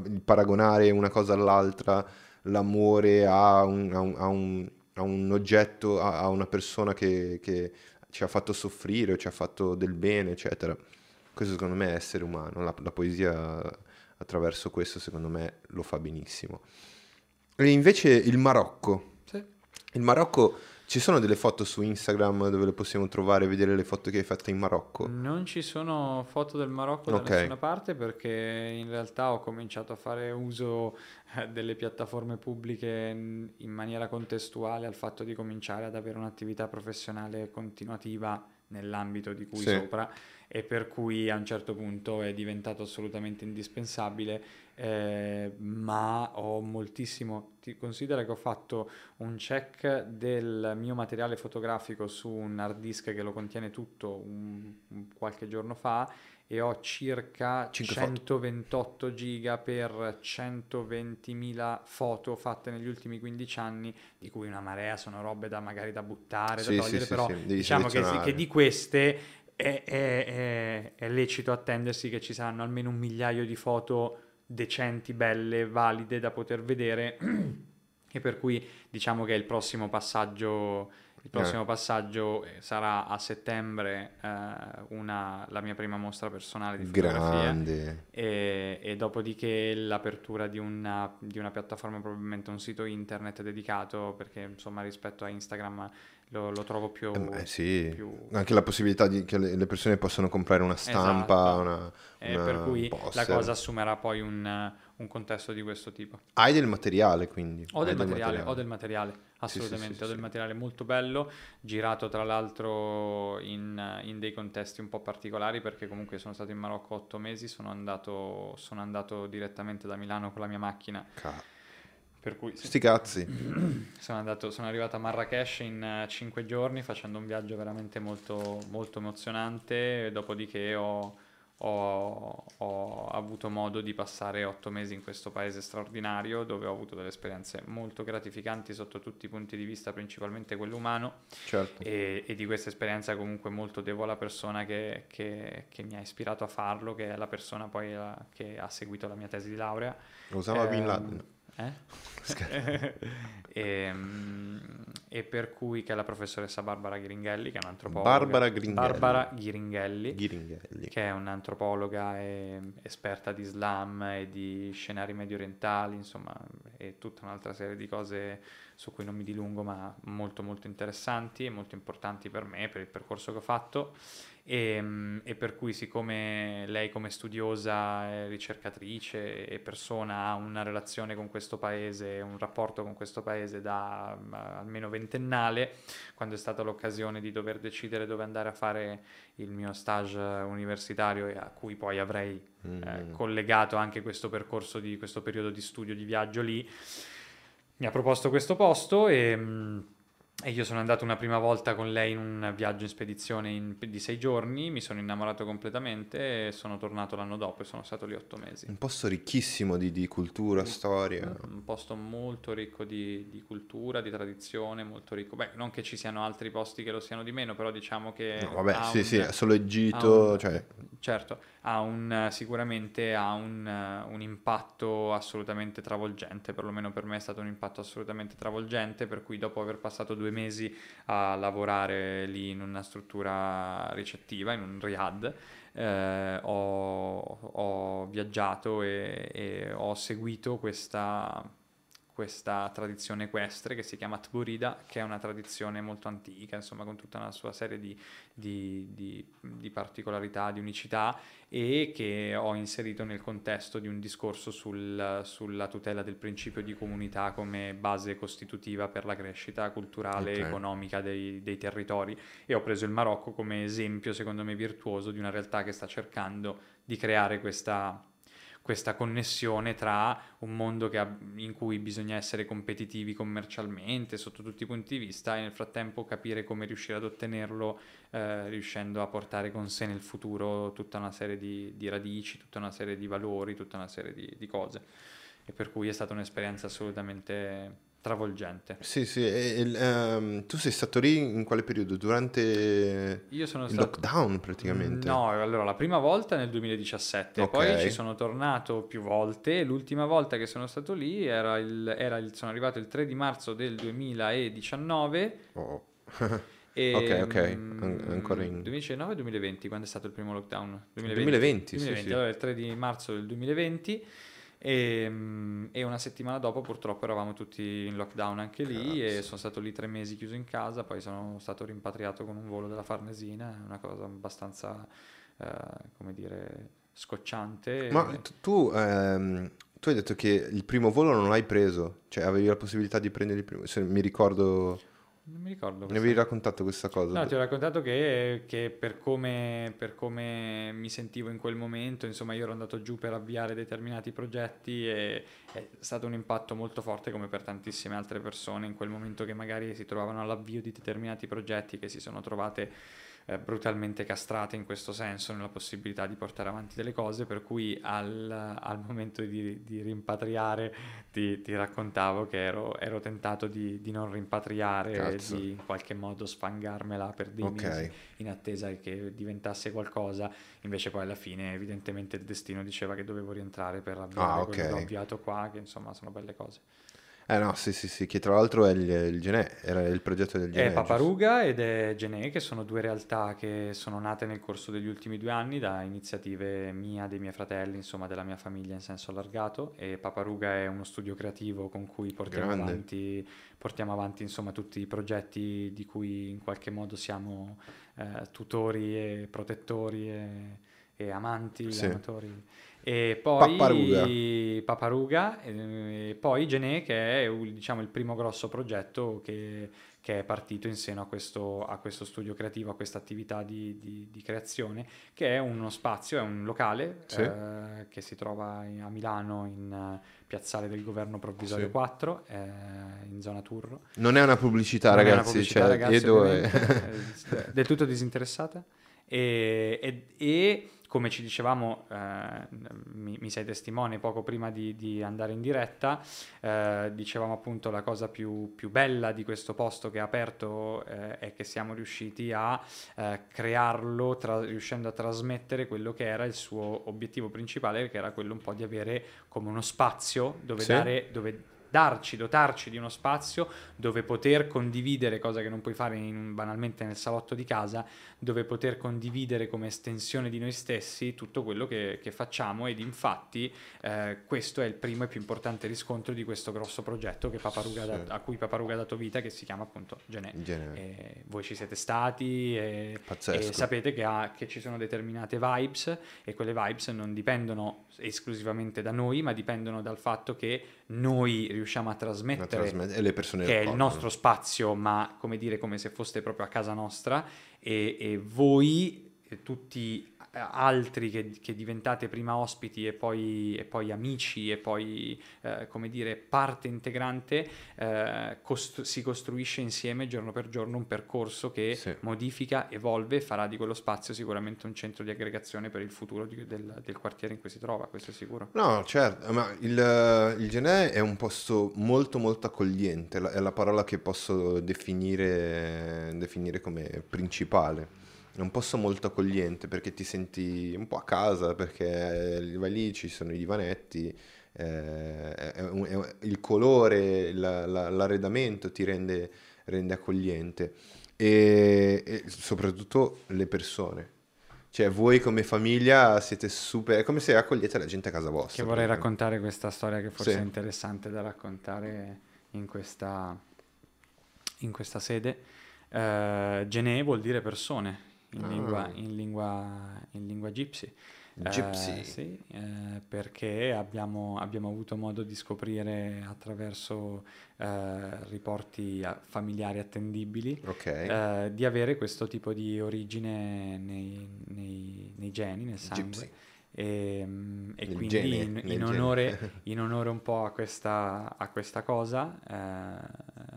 il paragonare una cosa all'altra, l'amore a un, a un- a un- a un oggetto, a, a una persona che, che ci ha fatto soffrire o ci ha fatto del bene, eccetera. Questo secondo me è essere umano. La, la poesia attraverso questo secondo me lo fa benissimo. E invece il Marocco. Sì. Il Marocco, ci sono delle foto su Instagram dove le possiamo trovare, vedere le foto che hai fatto in Marocco? Non ci sono foto del Marocco da Ok. nessuna parte perché in realtà ho cominciato a fare uso eh, delle piattaforme pubbliche in in maniera contestuale al fatto di cominciare ad avere un'attività professionale continuativa nell'ambito di cui Sì. sopra e per cui a un certo punto è diventato assolutamente indispensabile, eh, ma ho moltissimo, ti considera che ho fatto un check del mio materiale fotografico su un hard disk che lo contiene tutto un- un qualche giorno fa e ho circa Cinque foto. 128 giga per 120.000 foto fatte negli ultimi 15 anni, di cui una marea sono robe da magari da buttare, Sì, da togliere, sì, però sì, diciamo che, che di queste è, è- è- è lecito attendersi che ci saranno almeno un migliaio di foto decenti, belle, valide da poter vedere e per cui diciamo che il prossimo passaggio, il prossimo Eh. passaggio eh, sarà a settembre eh, una- la mia prima mostra personale di fotografia Grande. e, e dopodiché l'apertura di una, di una piattaforma, probabilmente un sito internet dedicato, perché insomma rispetto a Instagram lo, lo trovo più... Eh, eh, sì, più- anche la possibilità di, che le, persone possano comprare una stampa, Esatto. una, eh, una per cui la poster. cosa assumerà poi un, un contesto di questo tipo. Hai del materiale, quindi. Ho del materiale, ho del materiale, sì, assolutamente, sì, ho del sì. materiale molto bello, girato tra l'altro in, in dei contesti un po' particolari perché comunque sono stato in Marocco otto mesi, sono andato, sono andato direttamente da Milano con la mia macchina, Ca- per cui Sti cazzi. sono, andato, sono arrivato a Marrakesh in eh, cinque giorni facendo un viaggio veramente molto, molto emozionante, dopodiché ho, ho- ho avuto modo di passare otto mesi in questo paese straordinario dove ho avuto delle esperienze molto gratificanti sotto tutti i punti di vista, principalmente quello umano Certo. e, e di questa esperienza comunque molto devo alla persona che, che- che mi ha ispirato a farlo, che è la persona poi eh, che ha seguito la mia tesi di laurea. Osama Bin Ehm, Laden. Eh? e, mm, e per cui che è la professoressa Barbara Ghiringhelli, che è un'antropologa. Barbara Ghiringhelli. Barbara Ghiringhelli, Ghiringhelli. che è un'antropologa e esperta di Islam e di scenari medio orientali, insomma, e tutta un'altra serie di cose su cui non mi dilungo, ma molto molto interessanti e molto importanti per me, per il percorso che ho fatto. E, mm, e per cui siccome lei come studiosa, ricercatrice e persona ha una relazione con questo paese, un rapporto con questo paese da mm, almeno ventennale, quando è stata l'occasione di dover decidere dove andare a fare il mio stage universitario e a cui poi avrei eh, Mm. collegato anche questo percorso di questo periodo di studio di viaggio lì, mi ha proposto questo posto e, mm, e io sono andato una prima volta con lei in un viaggio in spedizione in- di sei giorni, mi sono innamorato completamente e sono tornato l'anno dopo e sono stato lì otto mesi. Un posto ricchissimo di, di cultura, storia. Un posto molto ricco di, di cultura, di tradizione, molto ricco. Beh, non che ci siano altri posti che lo siano di meno, però diciamo che... No, vabbè, sì, un- sì, solo Egitto, un- cioè, Certo, ha un, sicuramente ha un, un impatto assolutamente travolgente, perlomeno per me è stato un impatto assolutamente travolgente, per cui dopo aver passato due mesi a lavorare lì in una struttura ricettiva, in un riad, eh, ho, ho viaggiato e, e ho seguito questa, questa tradizione equestre che si chiama Tburida, che è una tradizione molto antica, insomma, con tutta una sua serie di, di- di- di particolarità, di unicità e che ho inserito nel contesto di un discorso sul- sulla tutela del principio di comunità come base costitutiva per la crescita culturale e Ok. economica dei, dei territori e ho preso il Marocco come esempio, secondo me, virtuoso di una realtà che sta cercando di creare questa questa connessione tra un mondo ha- in cui bisogna essere competitivi commercialmente sotto tutti i punti di vista e nel frattempo capire come riuscire ad ottenerlo eh, riuscendo a portare con sé nel futuro tutta una serie di, di radici, tutta una serie di valori, tutta una serie di, di cose. E per cui è stata un'esperienza assolutamente travolgente. sì, sì. e- e- ehm, tu sei stato lì in quale periodo? Durante Io sono il stato... lockdown praticamente? No, allora la prima volta nel 2017, Ok. poi ci sono tornato più volte. L'ultima volta che sono stato lì era il, era il- sono arrivato il 3 di marzo del 2019. Oh. E, Ok, ok, mm, an- ancora in- 2019-2020, quando è stato il primo lockdown? 2020, sì, sì. allora il 3 di marzo del 2020. E, mm, e una settimana dopo purtroppo eravamo tutti in lockdown anche lì e Cazzo. sono stato lì tre mesi chiuso in casa, poi sono stato rimpatriato con un volo della Farnesina, è una cosa abbastanza, eh, come dire, scocciante. Ma t- tu, ehm, tu hai detto che il primo volo non l'hai preso, cioè avevi la possibilità di prendere il primo, se mi ricordo, Non mi ricordo. ne avevi raccontato questa cosa. No, ti ho raccontato che, che per, come, per come mi sentivo in quel momento, insomma, io ero andato giù per avviare determinati progetti e è stato un impatto molto forte come per tantissime altre persone in quel momento che magari si trovavano all'avvio di determinati progetti che si sono trovate eh, brutalmente castrate in questo senso, nella possibilità di portare avanti delle cose, per cui al, al momento di, di rimpatriare ti, ti, raccontavo che ero, ero tentato di, di, non rimpatriare Cazzo. e di in qualche modo sfangarmela per dei Ok. mesi in attesa che diventasse qualcosa, invece poi alla fine evidentemente il destino diceva che dovevo rientrare per avviare Ah, quello che ok. ho avviato qua, che insomma sono belle cose. Eh no, sì, sì, sì, che tra l'altro è il, il Genè, era il progetto del Genè. È Paparuga ed è Genè, che sono due realtà che sono nate nel corso degli ultimi due anni da iniziative mia, dei miei fratelli, insomma della mia famiglia in senso allargato. E Paparuga è uno studio creativo con cui portiamo Grande. avanti, portiamo avanti insomma tutti i progetti di cui in qualche modo siamo eh, tutori e protettori e, e amanti, Sì. amatori. E poi Paparuga. Paparuga, e poi Genè che è diciamo, il primo grosso progetto che, che è partito in seno a questo, a questo studio creativo, a questa attività di, di- di creazione, che è uno spazio, è un locale Sì. eh, che si trova a Milano in eh, Piazzale del Governo Provvisorio Sì. 4, eh, in zona Turro. Non è una pubblicità, Non è una ragazzi, pubblicità, cioè, ragazzi, è- eh, del tutto disinteressata. E, e- e, come ci dicevamo, eh, mi, mi sei testimone poco prima di, di andare in diretta, eh, dicevamo appunto la cosa più, più bella di questo posto che è aperto eh, è che siamo riusciti a eh, crearlo tra- riuscendo a trasmettere quello che era il suo obiettivo principale, che era quello un po' di avere come uno spazio dove Sì. dare... Dove darci, dotarci di uno spazio dove poter condividere, cosa che non puoi fare in- banalmente nel salotto di casa, dove poter condividere come estensione di noi stessi tutto quello che, che facciamo ed infatti eh, questo è il primo e più importante riscontro di questo grosso progetto dat- a cui Paparuga ha dato vita che si chiama appunto Genè. Il Genè. E voi ci siete stati e, e sapete che, ha- che ci sono determinate vibes e quelle vibes non dipendono esclusivamente da noi ma dipendono dal fatto che noi riusciamo a trasmettere trasmet- le persone che è il nostro spazio, ma come dire, come se foste proprio a casa nostra, e, e voi, e tutti altri che, che diventate prima ospiti e poi, e poi amici e poi, eh, come dire, parte integrante, eh, costru- si costruisce insieme giorno per giorno un percorso che Sì. modifica, evolve e farà di quello spazio sicuramente un centro di aggregazione per il futuro di- del, del quartiere in cui si trova, questo è sicuro. No, certo, ma il, il Genè è un posto molto molto accogliente, è la parola che posso definire, definire come principale. È un posto molto accogliente perché ti senti un po' a casa, perché vai lì, ci sono i divanetti, eh, è un- è un- il colore, la- la- l'arredamento ti rende, rende accogliente e, e soprattutto le persone. Cioè, voi come famiglia siete super... È come se accogliete la gente a casa vostra. Che vorrei raccontare questa storia che forse Sì. è interessante da raccontare in questa, in questa sede. Eh, Genè vuol dire persone in, Ah. lingua, in, lingua, in lingua gypsy. Eh, Gypsy. sì, eh, perché abbiamo, abbiamo avuto modo di scoprire attraverso eh, riporti a- familiari attendibili Ok. eh, di avere questo tipo di origine nei, nei- nei geni, nel sangue. Gypsy. E, mm, e Nel quindi gene, in, in onore, in onore un po' a questa, a questa cosa eh,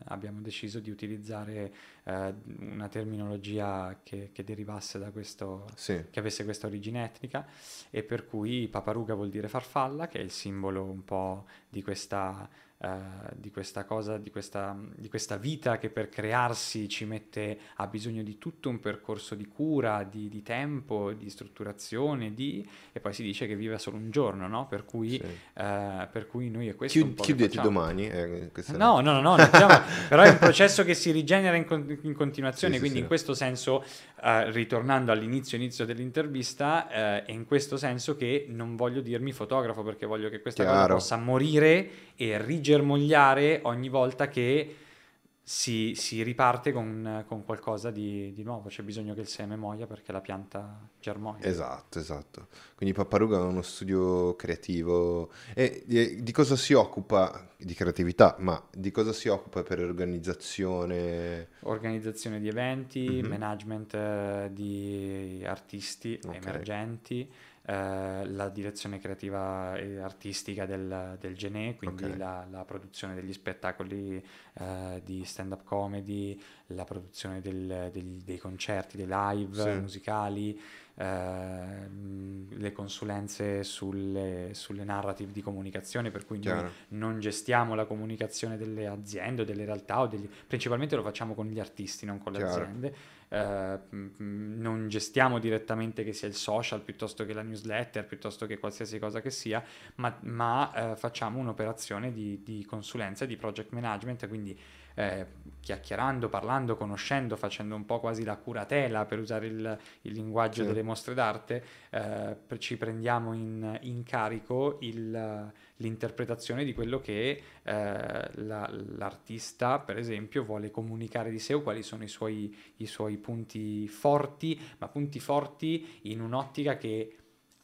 abbiamo deciso di utilizzare eh, una terminologia che, che derivasse da questo, Sì. che avesse questa origine etnica e per cui paparuga vuol dire farfalla, che è il simbolo un po' di questa, eh, di questa cosa, di questa, di questa vita che per crearsi ci mette, ha bisogno di tutto un percorso di cura, di, di tempo, di strutturazione, di, e poi si dice che vive solo un giorno, no? Per cui, sì. eh, per cui noi è questo Chiud- chiudete domani. eh, No, no, no, no, chiama- però è un processo che si rigenera in, con- in continuazione, Sì, quindi sì. in questo senso, eh, ritornando all'inizio inizio dell'intervista, è in questo senso che non voglio dirmi fotografo perché voglio che questa cosa Chiaro. possa morire e rigermogliare ogni volta che si, si riparte con, con qualcosa di, di nuovo, c'è bisogno che il seme muoia perché la pianta germoglia. Esatto, esatto. Quindi Papparuga è uno studio creativo. E e di cosa si occupa? Di creatività, ma di cosa si occupa per organizzazione? organizzazione di eventi, Mhm. management eh, di artisti Ok. emergenti, eh, la direzione creativa e artistica del, del Genè, quindi Ok. la, la produzione degli spettacoli eh, di stand-up comedy, la produzione del- degli- dei concerti, dei live Sì. musicali, ehm, le consulenze sulle, sulle narrative di comunicazione, per cui noi Chiaro. non gestiamo la comunicazione delle aziende o delle realtà, o degli- principalmente lo facciamo con gli artisti, non con le Chiaro. aziende. Eh, non gestiamo direttamente che sia il social piuttosto che la newsletter, piuttosto che qualsiasi cosa che sia, ma, ma, eh, facciamo un'operazione di, di consulenza di project management, quindi eh, chiacchierando, parlando, conoscendo, facendo un po' quasi la curatela per usare il, il linguaggio Sì. delle mostre d'arte, eh, ci prendiamo in, in carico il- l'interpretazione di quello che eh, la- l'artista, per esempio, vuole comunicare di sé o quali sono i suoi, i suoi punti forti, ma punti forti in un'ottica che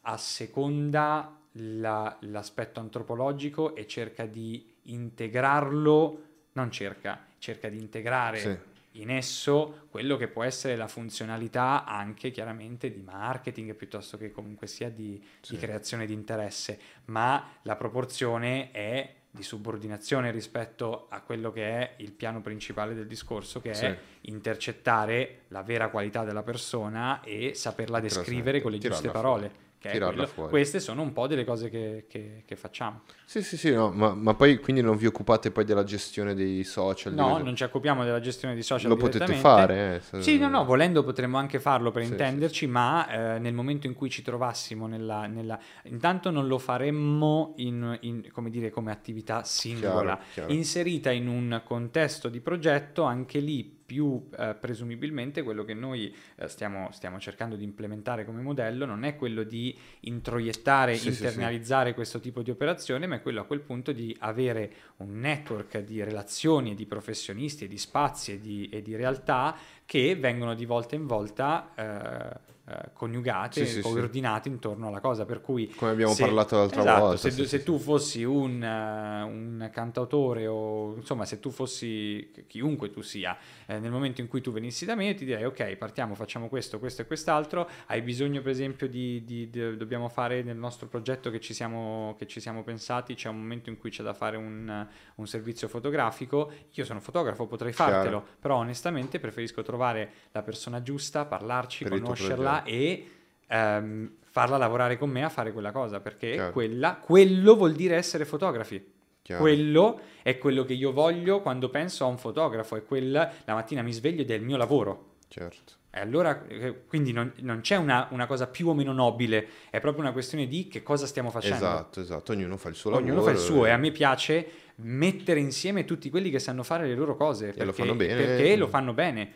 asseconda la- l'aspetto antropologico e cerca di integrarlo, non cerca, cerca di integrare Sì. in esso quello che può essere la funzionalità anche chiaramente di marketing piuttosto che comunque sia di, Sì. di creazione di interesse, ma la proporzione è di subordinazione rispetto a quello che è il piano principale del discorso, che Sì. è intercettare la vera qualità della persona e saperla descrivere con le giuste parole. Tirarla quello- fuori. Queste sono un po' delle cose che, che- che facciamo. Sì, sì, sì, no, ma, ma poi quindi non vi occupate poi della gestione dei social? No, delle- non ci occupiamo della gestione di social Lo potete fare, eh, Sì, no, no, volendo potremmo anche farlo per Sì, intenderci, ma eh, nel momento in cui ci trovassimo nella, nella- Intanto non lo faremmo in, in- come dire, come attività singola, Chiaro, chiaro. inserita in un contesto di progetto, anche lì più eh, presumibilmente quello che noi eh, stiamo, stiamo cercando di implementare come modello non è quello di introiettare, Sì, sì, sì. internalizzare questo tipo di operazione, ma è quello a quel punto di avere un network di relazioni di professionisti e di spazi e di, e di realtà che vengono di volta in volta eh, eh, coniugate, Sì, sì, sì. coordinate intorno alla cosa. Per cui Come abbiamo se- parlato l'altra esatto, volta. Se, sì, se sì, tu sì. fossi un, eh, un cantautore o insomma se tu fossi chiunque tu sia, eh, nel momento in cui tu venissi da me io ti direi ok partiamo, facciamo questo, questo e quest'altro, hai bisogno per esempio di, di- di- dobbiamo fare nel nostro progetto che ci siamo, che ci siamo pensati, c'è un momento in cui c'è da fare un, un servizio fotografico, io sono fotografo, potrei Chiaro. fartelo, però onestamente preferisco trovare la persona giusta, parlarci, Per conoscerla e ehm, farla lavorare con me a fare quella cosa, perché Chiaro. quella, quello vuol dire essere fotografi. Chiaro. Quello è quello che io voglio quando penso a un fotografo, è quella, la mattina mi sveglio ed è il mio lavoro. Certo. E allora, eh, quindi non, non c'è una, una cosa più o meno nobile, è proprio una questione di che cosa stiamo facendo. Esatto, esatto. Ognuno fa il suo Ognuno lavoro. fa il suo e a me piace mettere insieme tutti quelli che sanno fare le loro cose lo perché, fanno bene. perché lo fanno bene.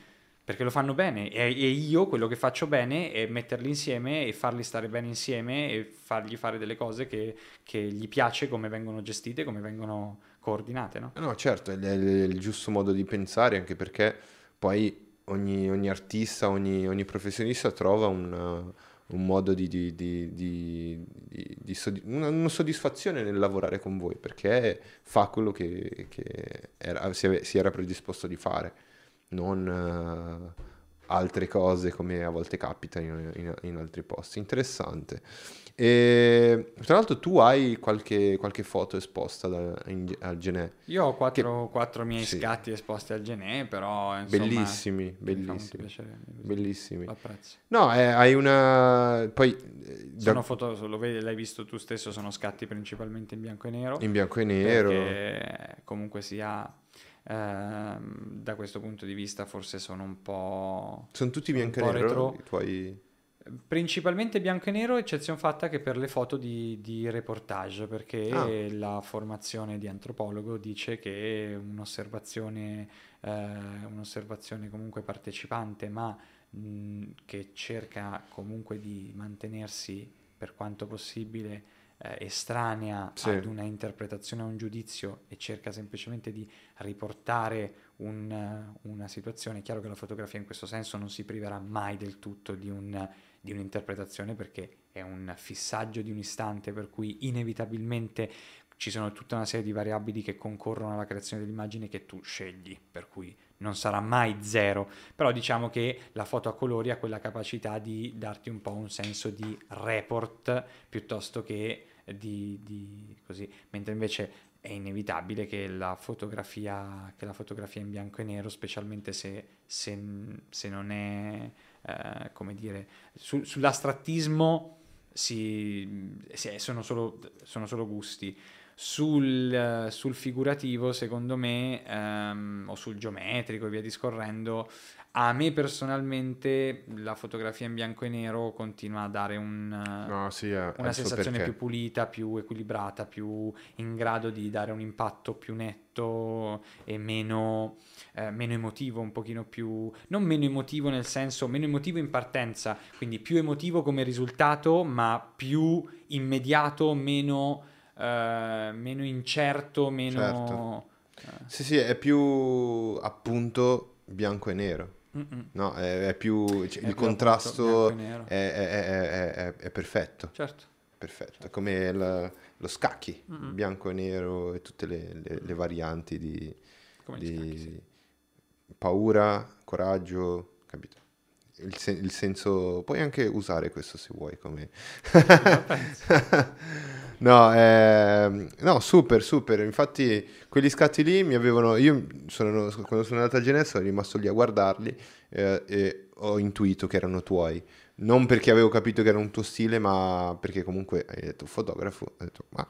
Perché lo fanno bene e, e io quello che faccio bene è metterli insieme e farli stare bene insieme e fargli fare delle cose che, che gli piace come vengono gestite, come vengono coordinate. No? No, certo, è il, è il giusto modo di pensare, anche perché poi ogni, ogni artista, ogni, ogni professionista trova un, un modo di, di- di- di- sodi- una, una soddisfazione nel lavorare con voi, perché fa quello che, che era- si, ave- si era predisposto di fare, non uh, altre cose come a volte capita in, in- in altri posti. Interessante. E, tra l'altro tu hai qualche, qualche foto esposta da- in- al Genè. Io ho quattro, quattro miei sì. scatti esposti al Genè, però insomma, Bellissimi, bellissimi, piacere, bellissimi. lo apprezzo. No, eh, hai una... Poi eh, da- Sono foto, lo vedi, l'hai visto tu stesso, sono scatti principalmente in bianco e nero. in bianco e nero. Comunque sia, ehm, da questo punto di vista forse sono un po'... Sono tutti sono bianco e nero retro. i tuoi... Principalmente bianco e nero, eccezione fatta che per le foto di, di reportage, perché Ah. la formazione di antropologo dice che un'osservazione, eh, un'osservazione comunque partecipante, ma mh, che cerca comunque di mantenersi per quanto possibile eh, estranea Sì. ad una interpretazione, a un giudizio e cerca semplicemente di riportare un, eh, una situazione. È chiaro che la fotografia in questo senso non si priverà mai del tutto di, un, di un'interpretazione perché è un fissaggio di un istante per cui inevitabilmente ci sono tutta una serie di variabili che concorrono alla creazione dell'immagine che tu scegli, per cui non sarà mai zero, però diciamo che la foto a colori ha quella capacità di darti un po' un senso di report piuttosto che di, di così, mentre invece è inevitabile che la fotografia, che la fotografia in bianco e nero, specialmente se, se, se non è, eh, come dire, su, sull'astrattismo si, si- sono, solo, sono solo gusti. Sul, sul figurativo, secondo me, ehm, o sul geometrico e via discorrendo, a me personalmente la fotografia in bianco e nero continua a dare un, No, sì, ha- ha una sensazione più pulita, più equilibrata, più in grado di dare un impatto più netto e meno, eh, meno emotivo, un pochino più... non meno emotivo nel senso, meno emotivo in partenza, quindi più emotivo come risultato, ma più immediato, meno, eh, meno incerto, meno... Sì, sì, è più appunto bianco e nero. eh, mm-mm. No, è, è più cioè, È il più contrasto è, è- è- perfetto, Certo. perfetto. È come il- lo scacchi, Mm-mm. bianco e nero e tutte le, le- le varianti di, di scacchi, sì. paura, coraggio, capito? Il, sen- il senso, puoi anche usare questo se vuoi come... No, ehm, no, super, super. Infatti, quegli scatti lì mi avevano. Io sono, quando sono andato a Genova sono rimasto lì a guardarli eh, e ho intuito che erano tuoi. Non perché avevo capito che era un tuo stile, ma perché comunque hai detto fotografo. Ho detto, ma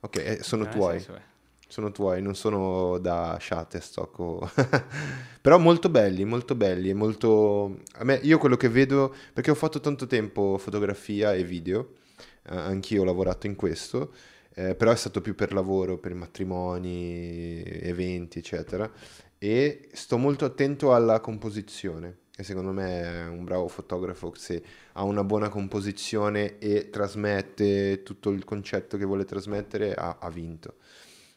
ok, eh, sono Nel tuoi. senso Sono tuoi, non sono da Shutterstock o... Però molto belli, molto belli e molto... A me, io quello che vedo, perché ho fatto tanto tempo fotografia e video, eh, anch'io ho lavorato in questo, eh, però è stato più per lavoro, per matrimoni, eventi, eccetera, e sto molto attento alla composizione, e secondo me è un bravo fotografo se ha una buona composizione e trasmette tutto il concetto che vuole trasmettere, ha, ha vinto.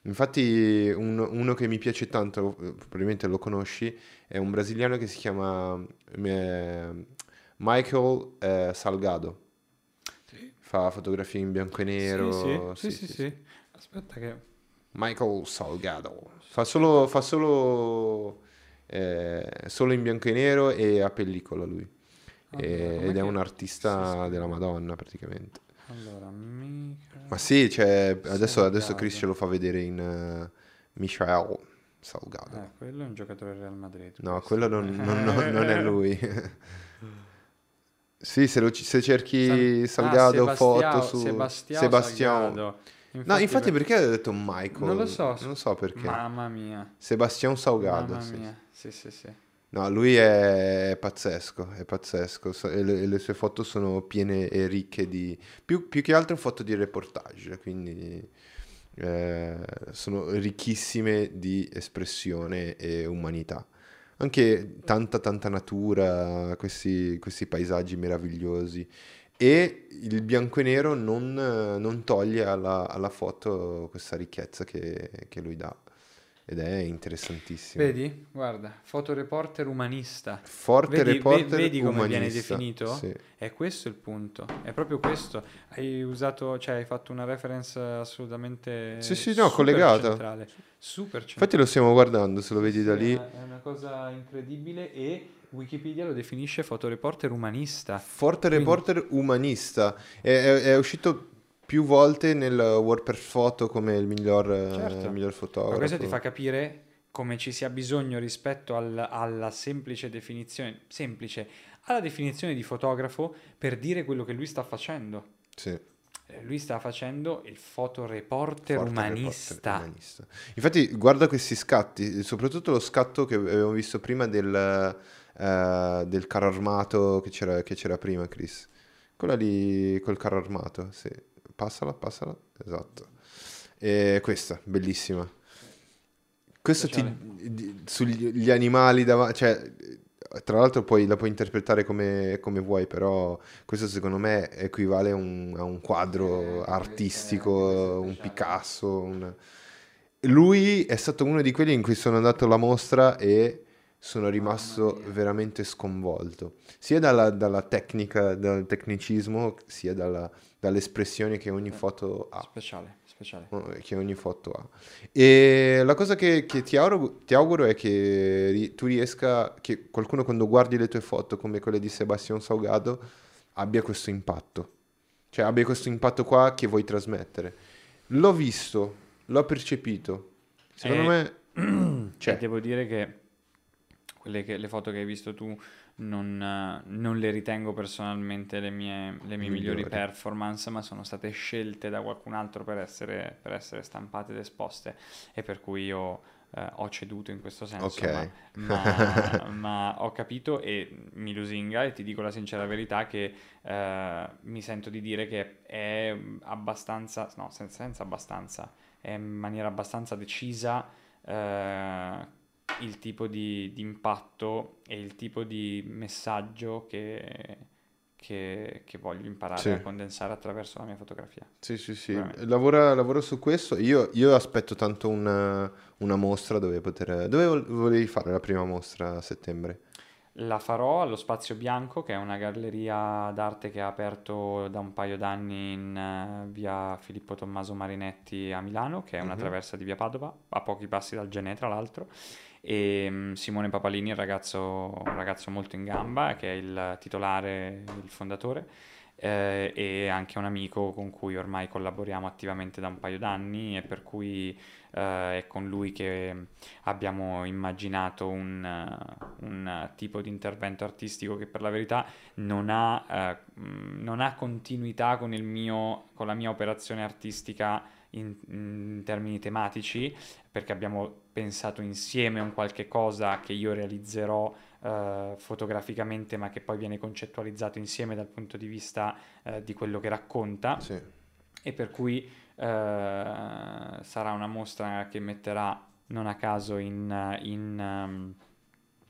Infatti un- uno che mi piace tanto, eh, probabilmente lo conosci, è un brasiliano che si chiama eh, Michael eh, Salgado. Fa fotografie in bianco e nero. Sì, sì, sì, sì. Aspetta che... Michael Salgado. Fa solo, fa solo, eh, solo in bianco e nero e a pellicola lui. Allora, E- com'è ed è un artista della Madonna praticamente. Allora, mica... Ma sì, cioè, adesso, adesso. Chris ce lo fa vedere in eh, Michael Salgado. Eh, quello è un giocatore Real Madrid. No, questo. quello non, non- non- non è lui. sì, se, lo- se cerchi San- Salgado ah, foto su Sebastiao Sebastião. Salgado. No, infatti per- perché hai detto Michael? Non lo so. Non so perché. Mamma mia. Sebastião Salgado, Mamma sì. mia. Sì, sì, sì. No, lui è pazzesco, è pazzesco. E le, le sue foto sono piene e ricche di... Più, più che altro foto di reportage, quindi eh, sono ricchissime di espressione e umanità. Anche tanta, tanta natura, questi, questi paesaggi meravigliosi. E il bianco e nero non, non toglie alla, alla foto questa ricchezza che, che lui dà. Ed è interessantissimo. Vedi? Guarda, fotoreporter umanista. Forte Vedi- reporter ve- vedi come viene umanista. definito? Sì. È questo il punto. È proprio questo. Hai usato, cioè hai fatto una reference assolutamente Sì, sì, no, collegata. centrale. Super centrale. Infatti lo stiamo guardando, se lo vedi da Sì, lì. È una, è una cosa incredibile e Wikipedia lo definisce fotoreporter umanista. Forte Quindi- reporter umanista. È, è- è uscito più volte nel World per Photo come il miglior, eh, Certo. il miglior fotografo. Ma questo ti fa capire come ci sia bisogno rispetto al- alla semplice definizione, semplice, alla definizione di fotografo per dire quello che lui sta facendo. Sì, Eh, Lui sta facendo il fotoreporter umanista. umanista. Infatti, guarda questi scatti, soprattutto lo scatto che avevamo visto prima del, eh, del carro armato che c'era, che c'era prima, Chris. Quella lì col carro armato, sì. Passala, passala, esatto. E questa, bellissima. Questo ti, di- sugli gli animali davanti, cioè, tra l'altro poi la puoi interpretare come, come vuoi, però questo secondo me equivale a un, a un quadro artistico, un Picasso. un- Lui è stato uno di quelli in cui sono andato alla mostra e sono rimasto veramente sconvolto, sia dalla, dalla tecnica, dal tecnicismo, sia dalla- dall'espressione che ogni foto ha. Speciale, speciale. speciale. che ogni foto ha. E la cosa che, che ti, auguro, ti auguro è che ri- tu riesca, che qualcuno quando guardi le tue foto come quelle di Sebastian Saugado abbia questo impatto. Cioè abbia questo impatto qua che vuoi trasmettere. L'ho visto, l'ho percepito. Secondo Eh, me Cioè, devo dire che, quelle che- le foto che hai visto tu non, non le ritengo personalmente le mie, le mie migliori Migliori. performance, ma sono state scelte da qualcun altro per essere, per essere stampate ed esposte e per cui io eh, ho ceduto in questo senso. Ok. Ma, ma- ma ho capito e mi lusinga e ti dico la sincera verità che eh, mi sento di dire che è abbastanza, no, senza, senza abbastanza, è in maniera abbastanza decisa eh, il tipo di, di impatto e il tipo di messaggio che, che- che voglio imparare Sì. a condensare attraverso la mia fotografia. Sì, sì, sì. Lavora, lavoro su questo. Io, io aspetto tanto una, una mostra dove poter... Dove vol- volevi fare la prima mostra a settembre? La farò allo Spazio Bianco, che è una galleria d'arte che ha aperto da un paio d'anni in eh, via Filippo Tommaso Marinetti a Milano, che è una Mhm. traversa di via Padova, a pochi passi dal Genè, tra l'altro. E mm, Simone Papalini, il ragazzo, un ragazzo molto in gamba, che è il titolare, il fondatore, eh, e anche un amico con cui ormai collaboriamo attivamente da un paio d'anni e per cui eh, è con lui che abbiamo immaginato un, un tipo di intervento artistico che per la verità non ha, eh, mh, non ha continuità con, mio, con la mia operazione artistica in, in termini tematici, perché abbiamo pensato insieme a un qualche cosa che io realizzerò eh, fotograficamente, ma che poi viene concettualizzato insieme dal punto di vista eh, di quello che racconta Sì. e per cui eh, sarà una mostra che metterà non a caso in, in, ehm,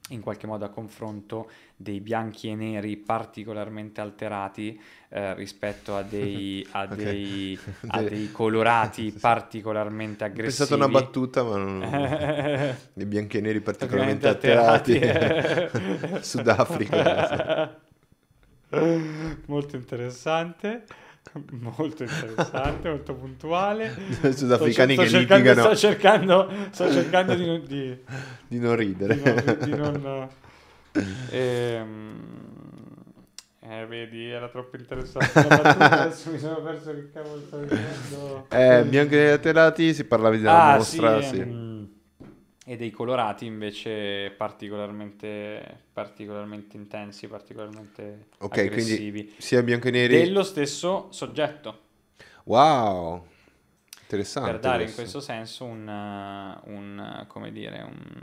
in qualche modo a confronto dei bianchi e neri particolarmente alterati eh, rispetto a dei, a dei, a De- dei colorati particolarmente Ho aggressivi. pensato a una battuta, ma non... dei bianchi e neri particolarmente Particolarmente alterati. alterati. Sudafrica. molto interessante. Molto interessante, molto puntuale. Sudafricani sto, che sto cercando, litigano sto cercando, sto cercando di, non- di, di non ridere. di non, di non- ehm, eh, vedi, era troppo interessante adesso mi sono perso che cavolo stavo dicendo. Eh, bianchi e neri alterati, si parlava della Ah, mostra, sì, sì. ehm, e dei colorati invece particolarmente, particolarmente intensi, particolarmente Ok, aggressivi. sia bianco e neri... Dello stesso soggetto. Wow! Interessante per dare in questo. questo senso un, uh, un, uh, come dire, un,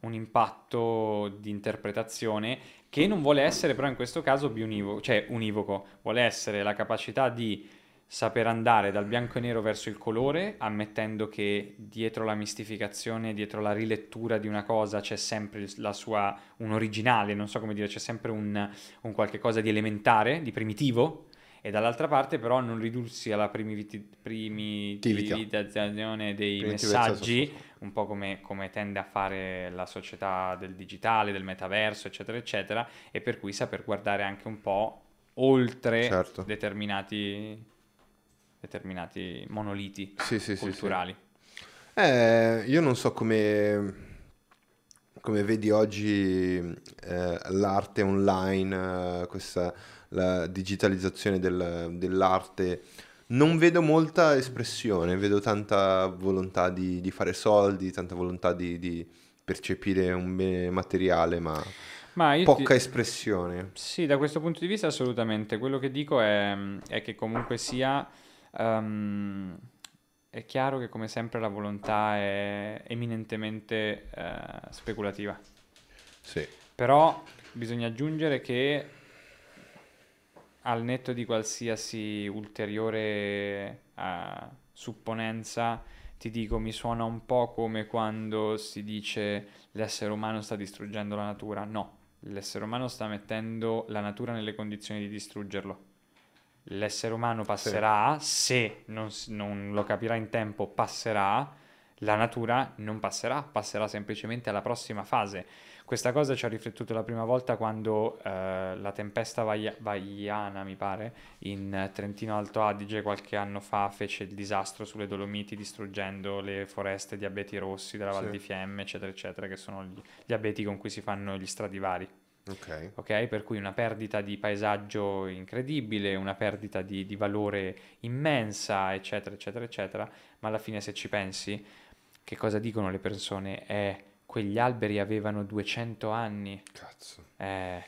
un impatto di interpretazione che non vuole essere però in questo caso bionivoco, cioè univoco, vuole essere la capacità di saper andare dal bianco e nero verso il colore, ammettendo che dietro la mistificazione, dietro la rilettura di una cosa c'è sempre la sua, un originale, non so come dire, c'è sempre un, un qualche cosa di elementare, di primitivo, e dall'altra parte però non ridursi alla primiviti- primitivizzazione dei messaggi, un po' come, come tende a fare la società del digitale, del metaverso, eccetera, eccetera, e per cui saper guardare anche un po' oltre Certo. determinati, determinati monoliti Sì, sì, sì, sì. culturali. Eh, io non so come, come vedi oggi eh, l'arte online, eh, questa la digitalizzazione del- dell'arte. Non vedo molta espressione, vedo tanta volontà di, di fare soldi, tanta volontà di, di percepire un bene materiale, ma Ma io ti- poca espressione. Sì, da questo punto di vista assolutamente. Quello che dico è, è che comunque sia, ehm, è chiaro che come sempre la volontà è eminentemente eh, speculativa. Sì, Però bisogna aggiungere che al netto di qualsiasi ulteriore eh, supponenza, ti dico, mi suona un po' come quando si dice l'essere umano sta distruggendo la natura. No, l'essere umano sta mettendo la natura nelle condizioni di distruggerlo. L'essere umano passerà, se non, non lo capirà in tempo, passerà, la natura non passerà, passerà semplicemente alla prossima fase. Questa cosa ci ho riflettuto la prima volta quando eh, la tempesta Vaia- Vaiana, mi pare, in Trentino Alto Adige qualche anno fa fece il disastro sulle Dolomiti distruggendo le foreste di abeti rossi della Val Sì. di Fiemme, eccetera, eccetera, che sono gli, gli abeti con cui si fanno gli stradivari Ok. ok? Per cui una perdita di paesaggio incredibile, una perdita di, di valore immensa, eccetera, eccetera, eccetera. Ma alla fine, se ci pensi, che cosa dicono le persone? È quegli alberi avevano 200 anni. Cazzo. Eh,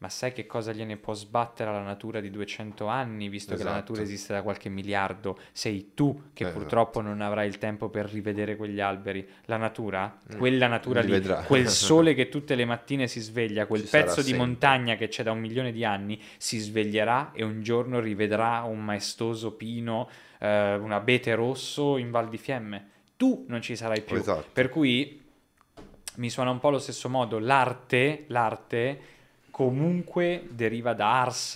ma sai che cosa gliene può sbattere alla natura di 200 anni, visto che la Esatto. natura esiste da qualche miliardo? Sei tu che Esatto. purtroppo non avrai il tempo per rivedere quegli alberi. La natura, quella natura lì, quel sole che tutte le mattine si sveglia, quel Ci pezzo di sempre. montagna che c'è da un milione di anni, si sveglierà e un giorno rivedrà un maestoso pino, eh, un abete rosso in Val di Fiemme. Tu non ci sarai più. Esatto. Per cui mi suona un po' allo stesso modo. L'arte, l'arte comunque deriva da ars,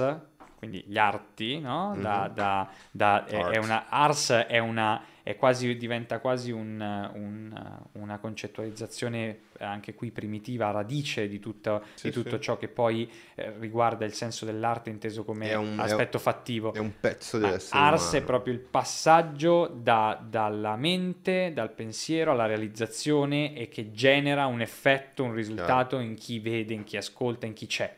quindi gli arti, no? Da, Mhm. da- da- è, è una, ars è una, è quasi, diventa quasi un- un- una concettualizzazione anche qui primitiva, radice di tutto, Sì, di tutto sì. ciò che poi eh, riguarda il senso dell'arte inteso come È un- è aspetto fattivo. È un pezzo Ah, dell'essere Ars è umano. proprio il passaggio da- dalla mente, dal pensiero alla realizzazione e che genera un effetto, un risultato in chi vede, in chi ascolta, in chi c'è.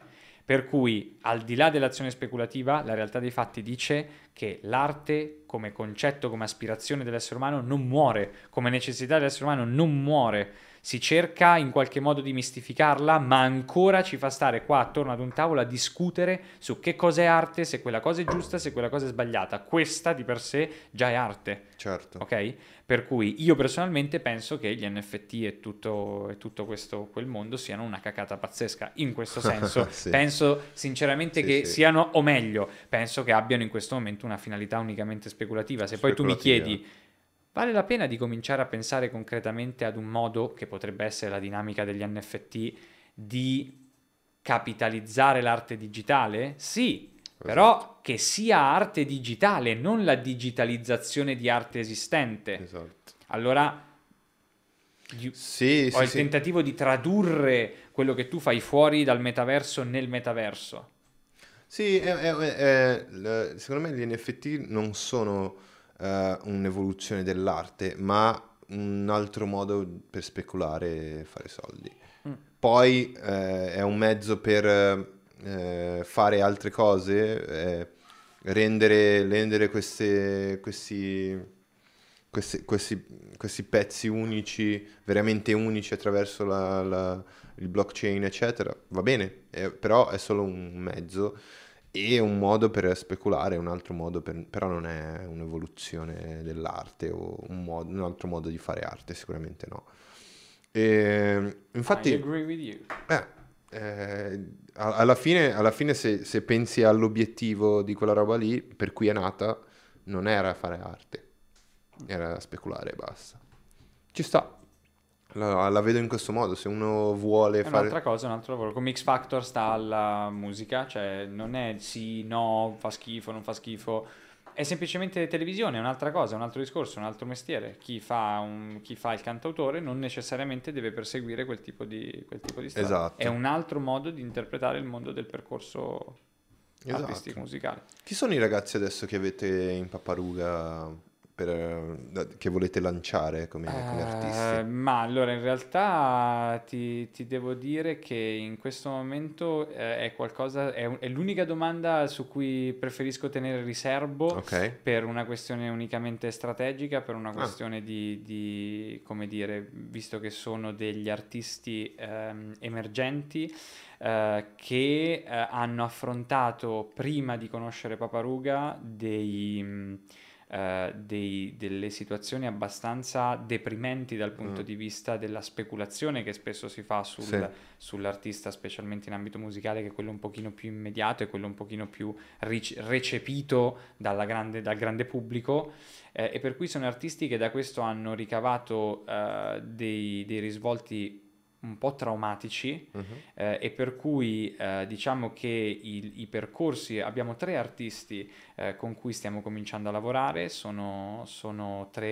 Per cui, al di là dell'azione speculativa, la realtà dei fatti dice che l'arte come concetto, come aspirazione dell'essere umano non muore, come necessità dell'essere umano non muore. Si cerca in qualche modo di mistificarla, ma ancora ci fa stare qua attorno ad un tavolo a discutere su che cosa è arte, se quella cosa è giusta, se quella cosa è sbagliata. Questa di per sé già è arte. Certo. Ok? Per cui io personalmente penso che gli NFT e tutto, e tutto questo, quel mondo siano una cacata pazzesca. In questo senso, Sì. penso sinceramente Sì, che sì. siano, o meglio, penso che abbiano in questo momento una finalità unicamente speculativa. Se poi tu mi chiedi, vale la pena di cominciare a pensare concretamente ad un modo, che potrebbe essere la dinamica degli NFT, di capitalizzare l'arte digitale? Sì, però che sia arte digitale, non la digitalizzazione di arte esistente. Esatto. Allora Sì, ho sì, il sì. tentativo di tradurre quello che tu fai fuori dal metaverso nel metaverso. Sì, è- è- è- secondo me gli NFT non sono eh, un'evoluzione dell'arte, ma un altro modo per speculare e fare soldi. Mm. Poi eh, è un mezzo per eh, fare altre cose, eh, rendere, rendere queste- questi, questi, questi- questi pezzi unici, veramente unici attraverso la- la- il blockchain, eccetera. Va bene, eh, però è solo un mezzo e un modo per speculare, un altro modo per, però non è un'evoluzione dell'arte o un, modo- un altro modo di fare arte, sicuramente no. E, infatti, I agree with you. eh, eh, alla fine, alla fine se, se pensi all'obiettivo di quella roba lì, per cui è nata, non era fare arte, era speculare e basta. Ci sta. La, la vedo in questo modo, se uno vuole È fare... un'altra cosa, un altro lavoro. Come X Factor sta alla musica, cioè non è sì, no, fa schifo, non fa schifo. È semplicemente televisione, è un'altra cosa, un altro discorso, un altro mestiere. Chi fa, un- chi fa il cantautore non necessariamente deve perseguire quel tipo di, quel tipo di strada. Esatto. È un altro modo di interpretare il mondo del percorso Esatto. artistico musicale. Chi sono i ragazzi adesso che avete in Papparuga per, eh, che volete lanciare come, come artisti? ma allora in realtà ti, ti devo dire che in questo momento eh, è qualcosa, è, un- è l'unica domanda su cui preferisco tenere riservo Ok, per una questione unicamente strategica, per una Ah. questione di, di, come dire, visto che sono degli artisti ehm, emergenti eh, che eh, hanno affrontato prima di conoscere Paparuga dei, eh, dei- delle situazioni abbastanza deprimenti dal punto Mm. di vista della speculazione che spesso si fa sul, Sì. sull'artista, specialmente in ambito musicale, che è quello un pochino più immediato e quello un pochino più ric- recepito dalla grande- dal grande pubblico. eh, e per cui sono artisti che da questo hanno ricavato eh, dei, dei risvolti un po' traumatici Mhm. eh, e per cui eh, diciamo che il- i percorsi, abbiamo tre artisti eh, con cui stiamo cominciando a lavorare, sono, sono tre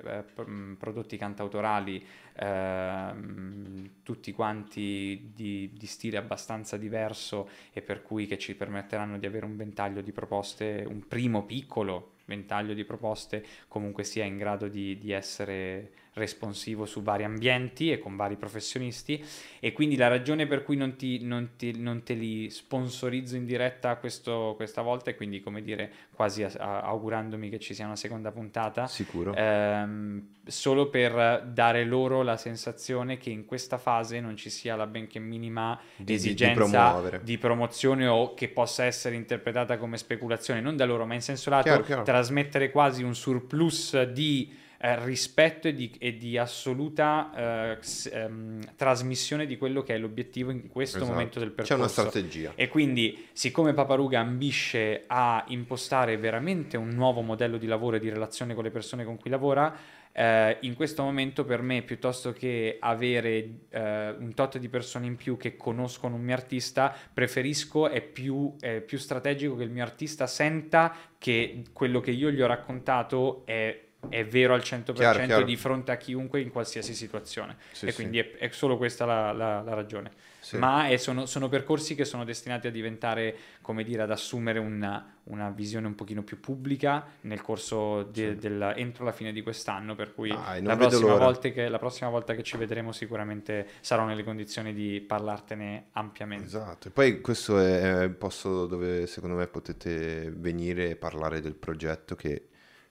eh, pr- mh, prodotti cantautorali, ehm, tutti quanti di, di stile abbastanza diverso e per cui che ci permetteranno di avere un ventaglio di proposte, un primo piccolo ventaglio di proposte comunque sia in grado di, di essere responsivo su vari ambienti e con vari professionisti e quindi la ragione per cui non, ti, non, ti- non te li sponsorizzo in diretta questo- questa volta e quindi come dire quasi a- a- augurandomi che ci sia una seconda puntata Sicuro. ehm, solo per dare loro la sensazione che in questa fase non ci sia la benché minima Di- di- di esigenza promuovere. di promozione o che possa essere interpretata come speculazione, non da loro, ma in senso lato Chiaro, chiaro. trasmettere quasi un surplus di eh, rispetto e di, e di assoluta eh, s- ehm, trasmissione di quello che è l'obiettivo in questo Esatto. momento del C'è percorso. una strategia. E quindi, siccome Paparuga ambisce a impostare veramente un nuovo modello di lavoro e di relazione con le persone con cui lavora, eh, in questo momento per me, piuttosto che avere eh, un tot di persone in più che conoscono un mio artista, preferisco, è più, è più strategico che il mio artista senta che quello che io gli ho raccontato è... è vero al 100% Chiaro, chiaro. di fronte a chiunque in qualsiasi situazione. Sì, e sì. quindi è, è solo questa la- la- la ragione Sì. ma è- sono, sono percorsi che sono destinati a diventare, come dire, ad assumere una, una visione un pochino più pubblica nel corso de- del- entro la fine di quest'anno, per cui Dai, non la, prossima che, la prossima volta che ci vedremo sicuramente sarò nelle condizioni di parlartene ampiamente. Esatto, e poi questo è è il posto dove secondo me potete venire e parlare del progetto che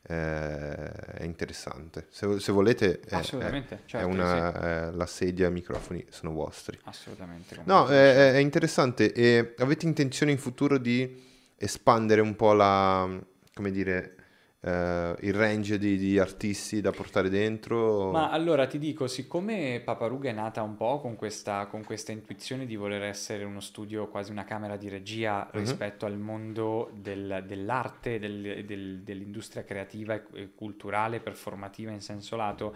è interessante. Se, se volete, è- Assolutamente, è, certo è una, eh, la sedia, i microfoni sono vostri. Assolutamente. No, è- è interessante. E avete intenzione in futuro di espandere un po' la, come dire, eh, il range di, di artisti da portare dentro? Ma allora ti dico, siccome Paparuga è nata un po' con questa, con questa intuizione di voler essere uno studio, quasi una camera di regia Mhm. rispetto al mondo del- dell'arte, del- del- dell'industria creativa e culturale, performativa in senso lato,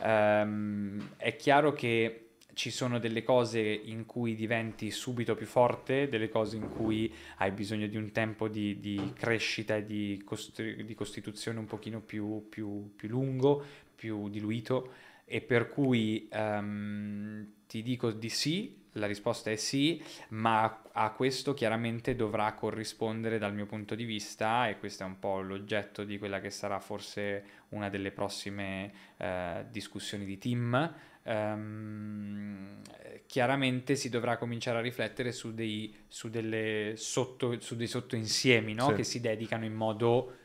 ehm, è chiaro che ci sono delle cose in cui diventi subito più forte, delle cose in cui hai bisogno di un tempo di, di crescita e di, costri- di costituzione un pochino più, più- più lungo, più diluito e per cui ehm, ti dico di sì, la risposta è sì, ma a questo chiaramente dovrà corrispondere dal mio punto di vista e questo è un po' l'oggetto di quella che sarà forse una delle prossime eh, discussioni di team. Ehm, eh, chiaramente si dovrà cominciare a riflettere su dei, su delle sotto, su dei sottoinsiemi no? Sì. che si dedicano in modo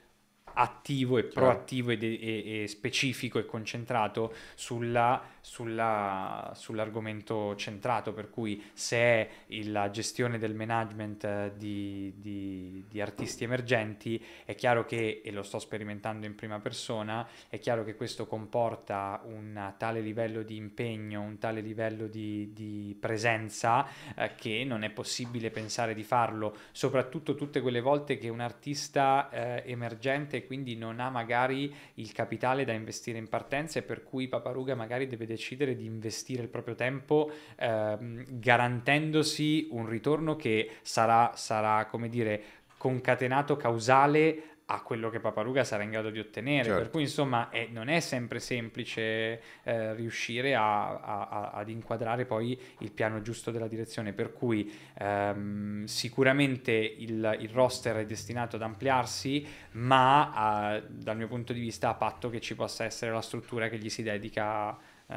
attivo e proattivo e, e specifico e concentrato sulla, sulla- sull'argomento centrato, per cui se è la gestione del management eh, di, di- di artisti emergenti, è chiaro che, e lo sto sperimentando in prima persona, è chiaro che questo comporta un tale livello di impegno, un tale livello di, di presenza eh, che non è possibile pensare di farlo, soprattutto tutte quelle volte che un artista eh, emergente quindi non ha magari il capitale da investire in partenza e per cui Paparuga magari deve decidere di investire il proprio tempo ehm, garantendosi un ritorno che sarà, sarà come dire, concatenato causale a quello che Paparuga sarà in grado di ottenere. Certo. Per cui, insomma, è- non è sempre semplice eh, riuscire a- a- a- ad inquadrare poi il piano giusto della direzione. Per cui ehm, sicuramente il, il roster è destinato ad ampliarsi, ma a- dal mio punto di vista a patto che ci possa essere la struttura che gli si dedica. Eh,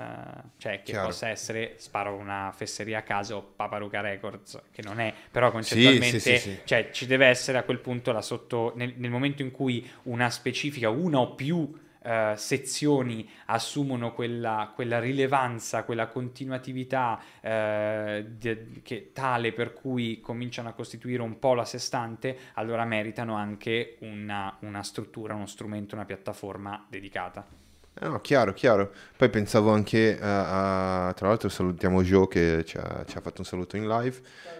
cioè che Chiaro. possa essere, sparo una fesseria a caso, Paparuga Records, che non è, però concettualmente sì, sì, sì. cioè ci deve essere a quel punto la sotto, nel, nel momento in cui una specifica, una o più eh, sezioni assumono quella, quella rilevanza, quella continuatività eh, de- che, tale per cui cominciano a costituire un po' la sé stante, allora meritano anche una, una struttura, uno strumento, una piattaforma dedicata. Eh no, chiaro, chiaro. Poi pensavo anche a, a- tra l'altro salutiamo Joe che ci ha, ci ha fatto un saluto in live.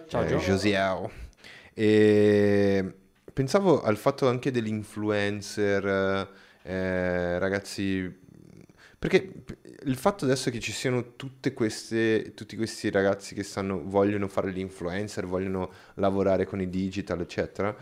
Ciao, Eh, Joe. E pensavo al fatto anche dell'influencer, eh, ragazzi, Perché il fatto adesso che ci siano tutte queste, tutti questi ragazzi che stanno, vogliono fare gli influencer, vogliono lavorare con i digital, eccetera,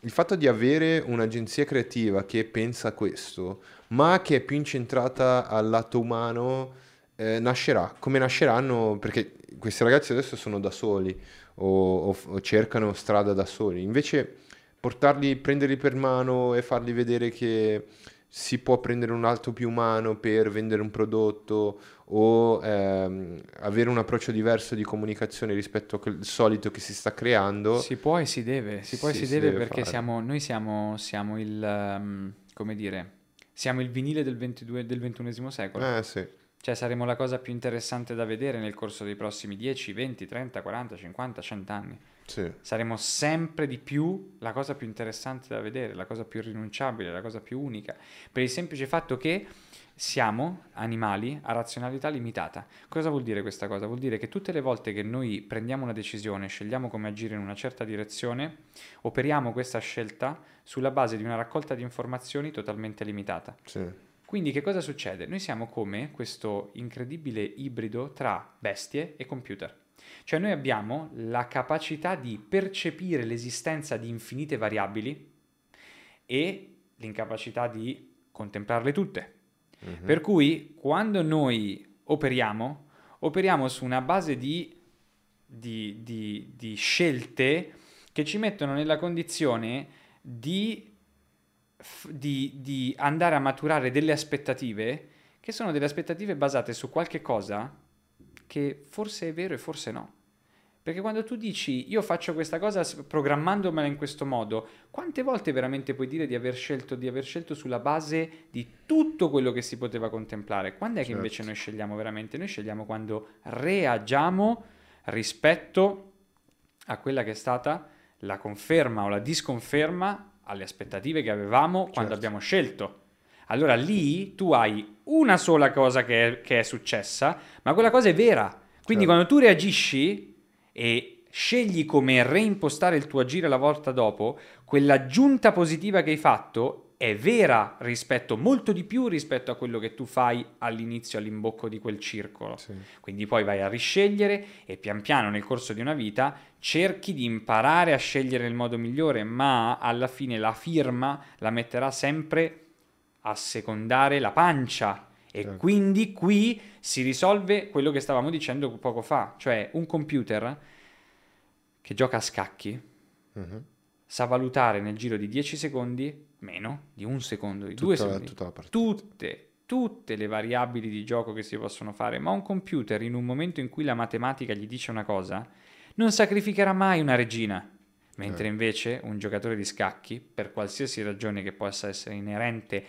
il fatto di avere un'agenzia creativa che pensa a questo, ma che è più incentrata al lato umano, eh, nascerà. Come nasceranno? Perché questi ragazzi adesso sono da soli o, o- o cercano strada da soli. Invece portarli, prenderli per mano e fargli vedere che si può prendere un alto più umano per vendere un prodotto o ehm, avere un approccio diverso di comunicazione rispetto a quel solito che si sta creando. Si può e si deve, si può e Sì, si si deve deve perché siamo, noi siamo, siamo il, ehm, come dire, siamo il vinile del, 22 del ventunesimo secolo. Eh sì, Cioè saremo la cosa più interessante da vedere nel corso dei prossimi 10, 20, 30, 40, 50, 100 anni. sì. Saremo sempre di più la cosa più interessante da vedere, la cosa più irrinunciabile, la cosa più unica, per il semplice fatto che siamo animali a razionalità limitata. Cosa vuol dire questa cosa? Vuol dire che tutte le volte che noi prendiamo una decisione, scegliamo come agire in una certa direzione, operiamo questa scelta sulla base di una raccolta di informazioni totalmente limitata. sì. Quindi che cosa succede? Noi siamo come questo incredibile ibrido tra bestie e computer. Cioè noi abbiamo la capacità di percepire l'esistenza di infinite variabili e l'incapacità di contemplarle tutte. Mhm. Per cui quando noi operiamo, operiamo su una base di, di- di- di scelte che ci mettono nella condizione di, di andare a maturare delle aspettative che sono delle aspettative basate su qualche cosa che forse è vero e forse no. Perché quando tu dici io faccio questa cosa programmandomela in questo modo, quante volte veramente puoi dire di aver scelto, di aver scelto sulla base di tutto quello che si poteva contemplare? Quando è che Certo. invece noi scegliamo veramente? Noi scegliamo quando reagiamo rispetto a quella che è stata la conferma o la disconferma alle aspettative che avevamo quando Certo. abbiamo scelto. Allora lì tu hai una sola cosa che è, che è successa, ma quella cosa è vera. Quindi Certo. quando tu reagisci e scegli come reimpostare il tuo agire la volta dopo, quell'aggiunta positiva che hai fatto è vera rispetto, molto di più rispetto a quello che tu fai all'inizio, all'imbocco di quel circolo. Sì. Quindi poi vai a riscegliere e pian piano nel corso di una vita cerchi di imparare a scegliere nel modo migliore, ma alla fine la firma la metterà sempre a secondare la pancia. E Certo. quindi qui si risolve quello che stavamo dicendo poco fa, cioè un computer che gioca a scacchi Mhm. sa valutare nel giro di 10 secondi, meno di un secondo, di due Tutta, secondi, tutta la partita. tutte, tutte le variabili di gioco che si possono fare, ma un computer in un momento in cui la matematica gli dice una cosa, non sacrificherà mai una regina. Mentre Eh. invece un giocatore di scacchi, per qualsiasi ragione che possa essere inerente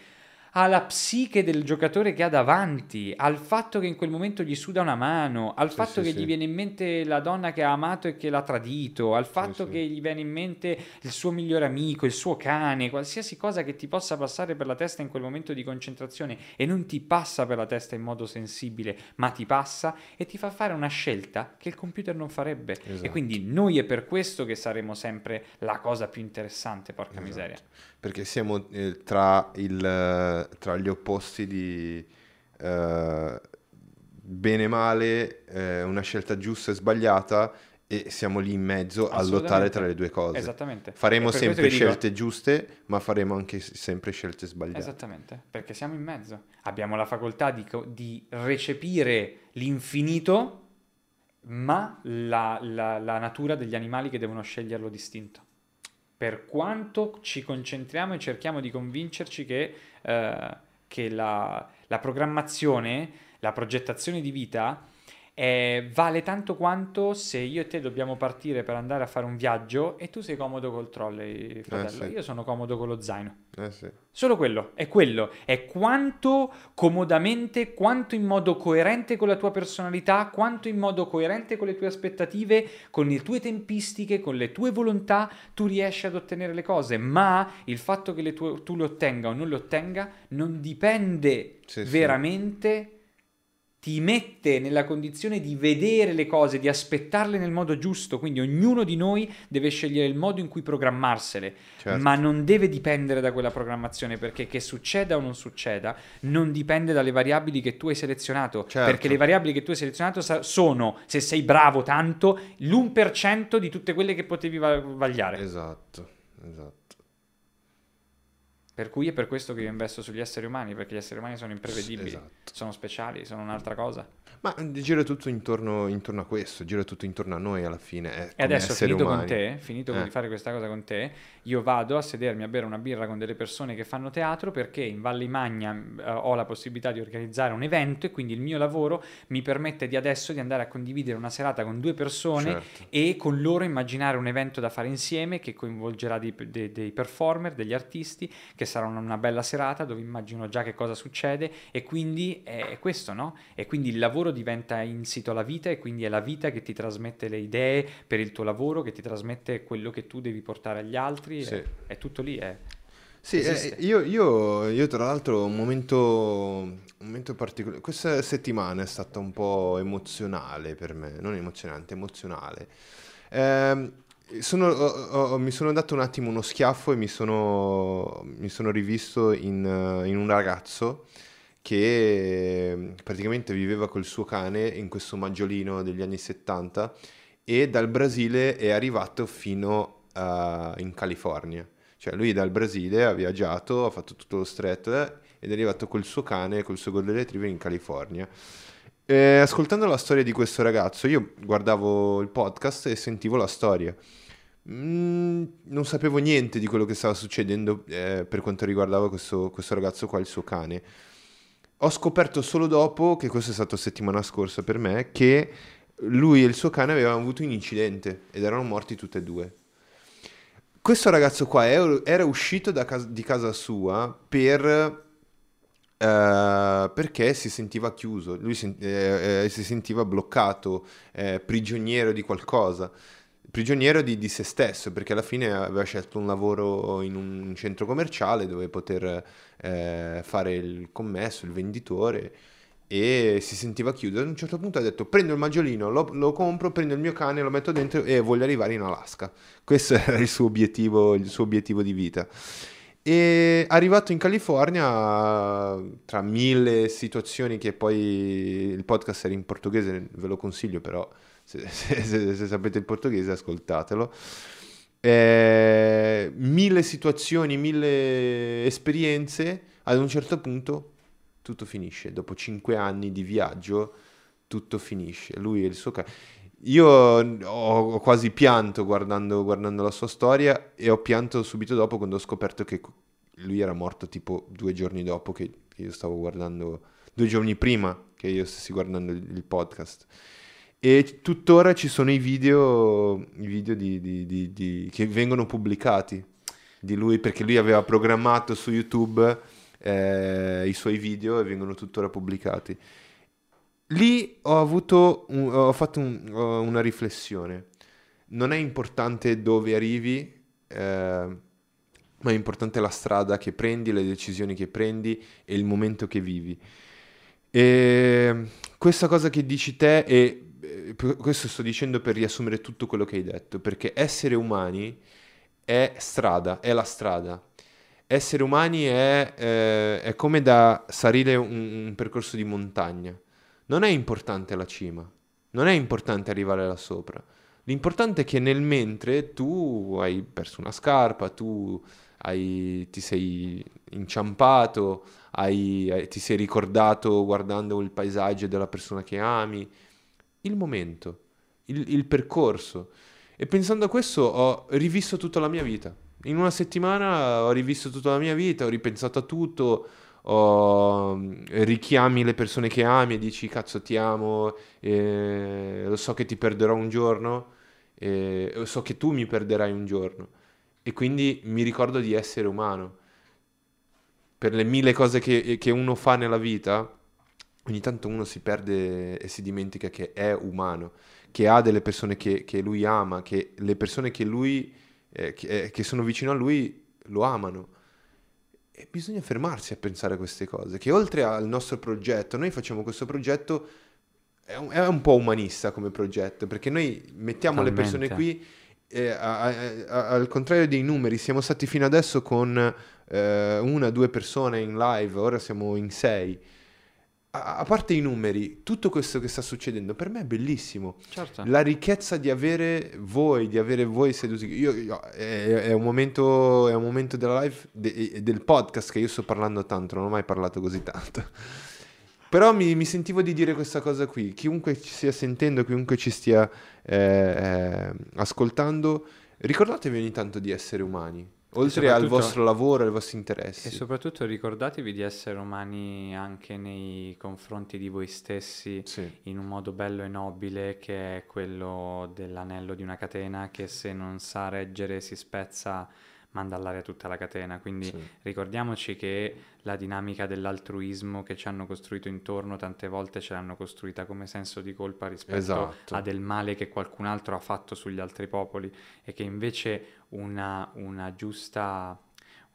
alla psiche del giocatore che ha davanti, al fatto che in quel momento gli suda una mano, al Sì, fatto sì, che sì. gli viene in mente la donna che ha amato e che l'ha tradito, al fatto che gli viene in mente il suo migliore amico, il suo cane, qualsiasi cosa che ti possa passare per la testa in quel momento di concentrazione e non ti passa per la testa in modo sensibile, ma ti passa e ti fa fare una scelta che il computer non farebbe. E Esatto. quindi noi è per questo che saremo sempre la cosa più interessante, porca Esatto. miseria. Perché siamo eh, tra, il, eh, tra gli opposti di eh, bene e male, eh, una scelta giusta e sbagliata e siamo lì in mezzo a lottare tra le due cose. Esattamente. Faremo sempre vi dico- scelte giuste, ma faremo anche sempre scelte sbagliate. Esattamente, perché siamo in mezzo. Abbiamo la facoltà di, co- di recepire l'infinito, ma la, la- la natura degli animali che devono sceglierlo distinto. Per quanto ci concentriamo e cerchiamo di convincerci che, eh, che la, la programmazione, la progettazione di vita eh, vale tanto quanto se io e te dobbiamo partire per andare a fare un viaggio e tu sei comodo col trolley, fratello. sì. Io sono comodo con lo zaino. Eh sì. Solo quello, è quello, è quanto comodamente, quanto in modo coerente con la tua personalità, quanto in modo coerente con le tue aspettative, con le tue tempistiche, con le tue volontà, tu riesci ad ottenere le cose, ma il fatto che le tue- tu le ottenga o non le ottenga non dipende sì. veramente ti mette nella condizione di vedere le cose, di aspettarle nel modo giusto, quindi ognuno di noi deve scegliere il modo in cui programmarsele, Certo. ma non deve dipendere da quella programmazione, perché che succeda o non succeda non dipende dalle variabili che tu hai selezionato, Certo. perché le variabili che tu hai selezionato sa- sono, se sei bravo tanto, l'1% di tutte quelle che potevi va- vagliare. Esatto, esatto. Per cui è per questo che io investo sugli esseri umani, perché gli esseri umani sono imprevedibili, Esatto. sono speciali, sono un'altra cosa. Ma gira tutto intorno, intorno a questo, gira tutto intorno a noi alla fine. eh, E adesso finito umani. con te, finito Eh. di fare questa cosa con te, io vado a sedermi a bere una birra con delle persone che fanno teatro perché in Valle Magna eh, ho la possibilità di organizzare un evento e quindi il mio lavoro mi permette di adesso di andare a condividere una serata con due persone Certo. e con loro immaginare un evento da fare insieme che coinvolgerà dei, dei- dei performer, degli artisti, che sarà una, bella serata dove immagino già che cosa succede e quindi è, questo, no? E quindi il lavoro diventa insito alla vita e quindi è la vita che ti trasmette le idee per il tuo lavoro, che ti trasmette quello che tu devi portare agli altri, Sì. è, è tutto lì. È... Sì, eh, io, io- io tra l'altro un momento, un momento particolare, questa settimana è stata un po' emozionale per me, non emozionante, emozionale. Ehm, sono- ho- ho- mi sono dato un attimo uno schiaffo e mi sono, mi sono rivisto in, eh, in un ragazzo che eh, praticamente viveva col suo cane in questo maggiolino degli anni 70 e dal Brasile è arrivato fino a- in California. Cioè lui dal Brasile ha viaggiato, ha fatto tutto lo stretto eh, ed è arrivato col suo cane, col suo golden retriever in California. E ascoltando la storia di questo ragazzo, io guardavo il podcast e sentivo la storia. Mm, non sapevo niente di quello che stava succedendo eh, per quanto riguardava questo, questo ragazzo qua, il suo cane. Ho scoperto solo dopo, che questo è stato settimana scorsa per me, che lui e il suo cane avevano avuto un incidente ed erano morti tutti e due. Questo ragazzo qua era uscito da cas- di casa sua per, eh, perché si sentiva chiuso, lui sen- eh, eh, si sentiva bloccato, eh, prigioniero di qualcosa, prigioniero di, di se stesso, perché alla fine aveva scelto un lavoro in un centro commerciale dove poter eh, fare il commesso, il venditore e si sentiva chiuso. Ad un certo punto ha detto prendo il maggiolino, lo, lo compro, prendo il mio cane, lo metto dentro e voglio arrivare in Alaska. Questo era il suo obiettivo, il suo obiettivo di vita. E arrivato in California, tra mille situazioni che poi il podcast era in portoghese, ve lo consiglio però, se, se- se- se sapete il portoghese ascoltatelo. Eh, mille situazioni, mille esperienze, ad un certo punto tutto finisce. Dopo cinque anni di viaggio, tutto finisce. Lui e il suo cane. Io ho, quasi pianto guardando, guardando la sua storia e ho pianto subito dopo quando ho scoperto che lui era morto tipo due giorni dopo che io stavo guardando, due giorni prima che io stessi guardando il, podcast. E tuttora ci sono i video, i video di- di- di- che vengono pubblicati di lui perché lui aveva programmato su YouTube eh, i suoi video e vengono tuttora pubblicati. Lì ho avuto, un- ho fatto un- ho una riflessione. Non è importante dove arrivi, eh, ma è importante la strada che prendi, le decisioni che prendi e il momento che vivi. E questa cosa che dici te, e eh, questo sto dicendo per riassumere tutto quello che hai detto, perché essere umani è strada, è la strada. Essere umani è, eh, è come da salire un, un percorso di montagna. Non è importante la cima, non è importante arrivare là sopra. L'importante è che nel mentre tu hai perso una scarpa, tu hai- ti sei inciampato, hai- hai- ti sei ricordato guardando il paesaggio della persona che ami, il momento, il, il percorso. E pensando a questo ho rivisto tutta la mia vita. In una settimana ho rivisto tutta la mia vita, ho ripensato a tutto, ho richiami le persone che ami e dici cazzo ti amo, eh, lo so che ti perderò un giorno, eh, so che tu mi perderai un giorno. E quindi mi ricordo di essere umano. Per le mille cose che, che uno fa nella vita, ogni tanto uno si perde e si dimentica che è umano, che ha delle persone che, che lui ama, che le persone che lui, eh, che, eh, che sono vicino a lui lo amano. E bisogna fermarsi a pensare a queste cose, che oltre al nostro progetto, noi facciamo questo progetto, è un, è un po' umanista come progetto, perché noi mettiamo le persone qui, eh, a- a- a- al contrario dei numeri, siamo stati fino adesso con eh, una, due persone in live, ora siamo in sei. A, a parte i numeri, tutto questo che sta succedendo per me è bellissimo. Certo. La ricchezza di avere voi, di avere voi seduti. Io, io- è, è un momento, è un momento della live, de- del podcast che io sto parlando tanto, non ho mai parlato così tanto. Però mi, mi sentivo di dire questa cosa qui. Chiunque ci stia sentendo, chiunque ci stia eh, eh, ascoltando, ricordatevi ogni tanto di essere umani. Oltre al vostro lavoro e ai vostri E interessi. soprattutto ricordatevi di essere umani anche nei confronti di voi stessi Sì, in un modo bello e nobile che è quello dell'anello di una catena che se non sa reggere si spezza, manda all'aria tutta la catena. Quindi sì. ricordiamoci che la dinamica dell'altruismo che ci hanno costruito intorno tante volte ce l'hanno costruita come senso di colpa rispetto Esatto. a del male che qualcun altro ha fatto sugli altri popoli e che invece una, una giusta...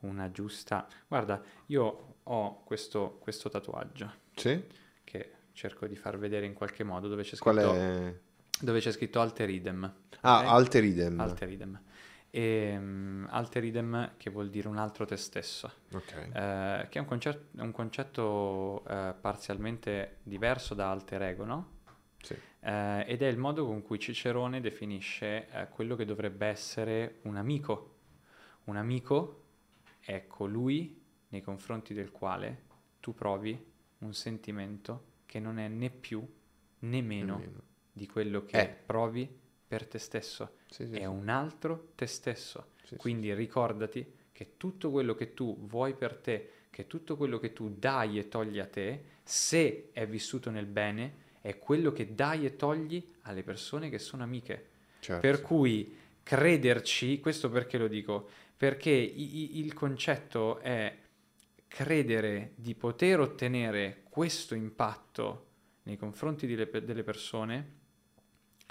Una giusta... Guarda, io ho questo, questo tatuaggio Sì? che cerco di far vedere in qualche modo dove c'è Qual scritto, è? dove c'è scritto Alteridem. Ah, ok? Alteridem. Alteridem. E, mm, Alteridem che vuol dire un altro te stesso, Ok. eh, che è un, concer- un concetto eh, parzialmente diverso da alter ego, no? Sì. Eh, ed è il modo con cui Cicerone definisce quello che dovrebbe essere un amico. Un amico è colui nei confronti del quale tu provi un sentimento che non è né più né meno Nemmeno. di quello che Eh. provi per te stesso. Sì, sì, È sì. un altro te stesso. Quindi ricordati che tutto quello che tu vuoi per te, che tutto quello che tu dai e togli a te, se è vissuto nel bene, è quello che dai e togli alle persone che sono amiche. Certo. Per cui crederci, questo perché lo dico? Perché i- i- il concetto è credere di poter ottenere questo impatto nei confronti delle, delle persone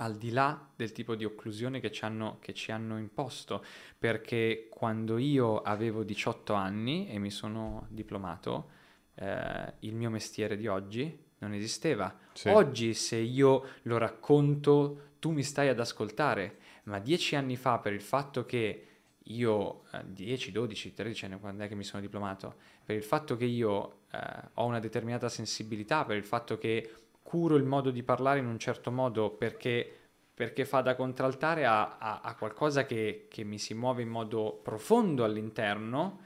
al di là del tipo di occlusione che ci hanno, che ci hanno imposto, perché quando io avevo 18 anni e mi sono diplomato, eh, il mio mestiere di oggi non esisteva. Sì. Oggi se io lo racconto, tu mi stai ad ascoltare, ma dieci anni fa per il fatto che io, eh, 10, 12, 13 anni, quando è che mi sono diplomato, per il fatto che io eh, ho una determinata sensibilità, per il fatto che curo il modo di parlare in un certo modo perché, perché fa da contraltare a, a- a qualcosa che, che mi si muove in modo profondo all'interno.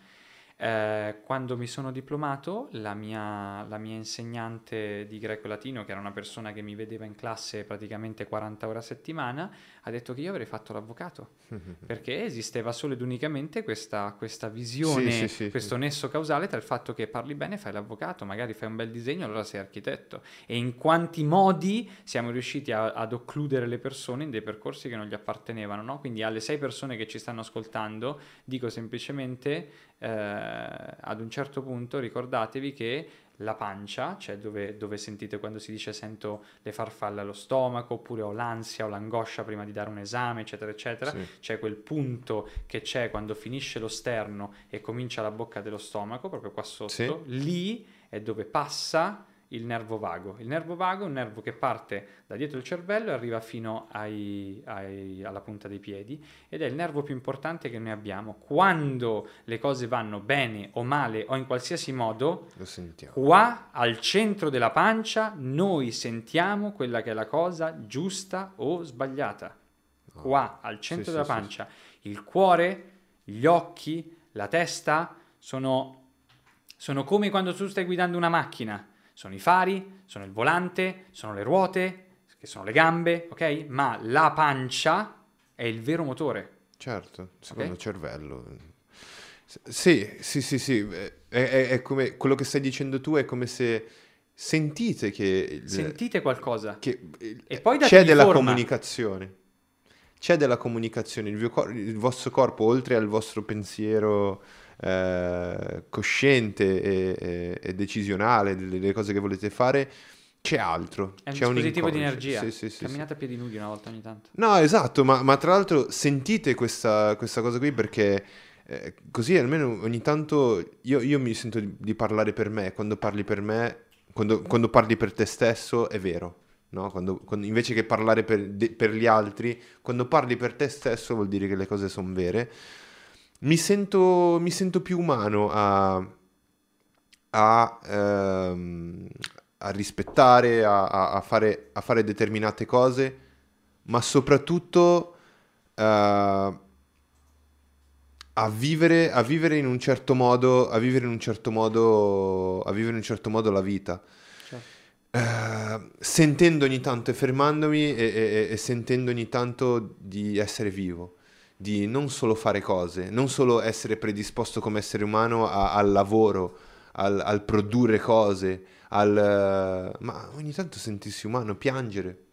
Eh, quando mi sono diplomato, la mia, la mia insegnante di greco e latino, che era una persona che mi vedeva in classe praticamente 40 ore a settimana, ha detto che io avrei fatto l'avvocato perché esisteva solo ed unicamente questa, questa visione, Sì, sì, sì, questo nesso causale tra il fatto che parli bene, fai l'avvocato, magari fai un bel disegno, allora sei architetto. E in quanti modi siamo riusciti a- ad occludere le persone in dei percorsi che non gli appartenevano, no? Quindi alle sei persone che ci stanno ascoltando, dico semplicemente eh, ad un certo punto ricordatevi che la pancia, cioè dove, dove sentite quando si dice sento le farfalle allo stomaco, oppure ho l'ansia o l'angoscia prima di dare un esame, eccetera, eccetera, Sì. c'è quel punto che c'è quando finisce lo sterno e comincia la bocca dello stomaco, proprio qua sotto, Sì. lì è dove passa il nervo vago. Il nervo vago è un nervo che parte da dietro il cervello e arriva fino ai- ai- alla punta dei piedi ed è il nervo più importante che noi abbiamo. Quando le cose vanno bene o male o in qualsiasi modo, Lo sentiamo. Qua al centro della pancia noi sentiamo quella che è la cosa giusta o sbagliata. Qua al centro Sì, della sì, sì, pancia. Il cuore, gli occhi, la testa sono, sono come quando tu stai guidando una macchina. Sono i fari, sono il volante, sono le ruote, che sono le gambe, ok? Ma la pancia è il vero motore. Certo, secondo Ok? il cervello. Sì, sì, sì, sì. eh, È, è- è come quello che stai dicendo tu è come se sentite che, il- Sentite qualcosa. che il- E poi c'è della forma. comunicazione. C'è della comunicazione. Il, cor- il vostro corpo, oltre al vostro pensiero eh, cosciente e, e- e decisionale delle, delle cose che volete fare, c'è altro. È un c'è dispositivo di inconscio. energia. Sì, sì, sì. Camminate a piedi nudi una volta ogni tanto. No, esatto, ma, ma tra l'altro sentite questa, questa cosa qui perché eh, così almeno ogni tanto io, io mi sento di, di parlare per me, quando parli per me, quando, quando parli per te stesso è vero. No? Quando, quando- invece che parlare per, de- per gli altri, quando parli per te stesso vuol dire che le cose sono vere. Mi sento, mi sento più umano a, a, ehm, a rispettare, a, a- fare, a fare determinate cose, ma soprattutto eh, a vivere, a vivere in un certo modo, a vivere in un certo modo, a vivere in un certo modo la vita. Eh, sentendo ogni tanto e fermandomi e, e- e sentendo ogni tanto di essere vivo, di non solo fare cose, non solo essere predisposto come essere umano a- al lavoro, al, al produrre cose, al, eh, ma ogni tanto sentirsi umano, piangere.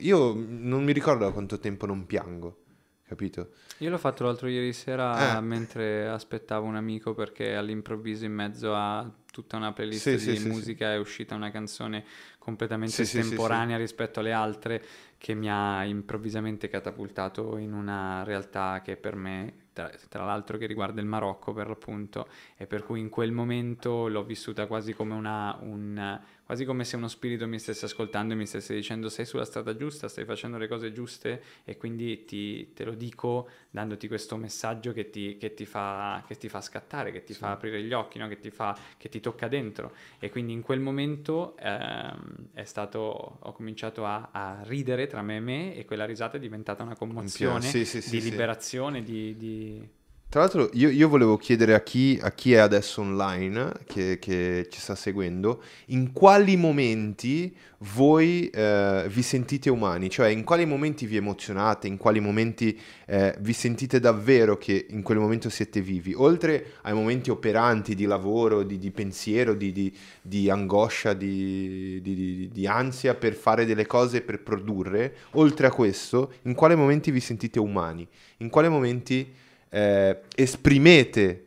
Io non mi ricordo da quanto tempo non piango, capito? Io l'ho fatto l'altro ieri sera Eh. mentre aspettavo un amico perché all'improvviso in mezzo a tutta una playlist Sì, di sì, sì, musica è uscita una canzone completamente Sì, sì, sì, estemporanea rispetto alle altre che mi ha improvvisamente catapultato in una realtà che per me, tra, tra l'altro che riguarda il Marocco per l'appunto, e per cui in quel momento l'ho vissuta quasi come una, un, quasi come se uno spirito mi stesse ascoltando e mi stesse dicendo sei sulla strada giusta, stai facendo le cose giuste e quindi ti, te lo dico dandoti questo messaggio che ti, che ti fa, che ti fa scattare, che ti fa aprire gli occhi, no? che, ti fa, che ti tocca dentro. E quindi in quel momento ehm, è stato, ho cominciato a, a ridere tra me e me e quella risata è diventata una commozione Sì, sì, sì, di sì. liberazione, di... di- Tra l'altro io, io volevo chiedere a chi, a chi è adesso online, che, che ci sta seguendo, in quali momenti voi eh, vi sentite umani, cioè in quali momenti vi emozionate, in quali momenti eh, vi sentite davvero che in quel momento siete vivi, oltre ai momenti operanti di lavoro, di, di pensiero, di, di- di angoscia, di, ansia per fare delle cose, per produrre, oltre a questo, in quali momenti vi sentite umani, in quali momenti eh, esprimete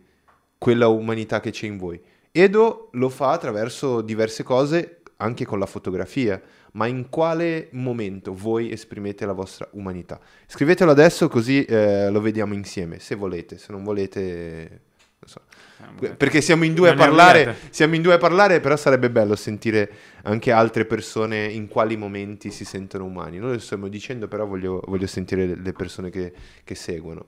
quella umanità che c'è in voi. Edo lo fa attraverso diverse cose, anche con la fotografia, ma in quale momento voi esprimete la vostra umanità? Scrivetelo adesso così eh, lo vediamo insieme, se volete, se non volete... non so. Perché siamo in due a parlare, siamo in due a parlare, però sarebbe bello sentire anche altre persone in quali momenti si sentono umani. Noi lo stiamo dicendo, però voglio, voglio sentire le- le persone che, che seguono.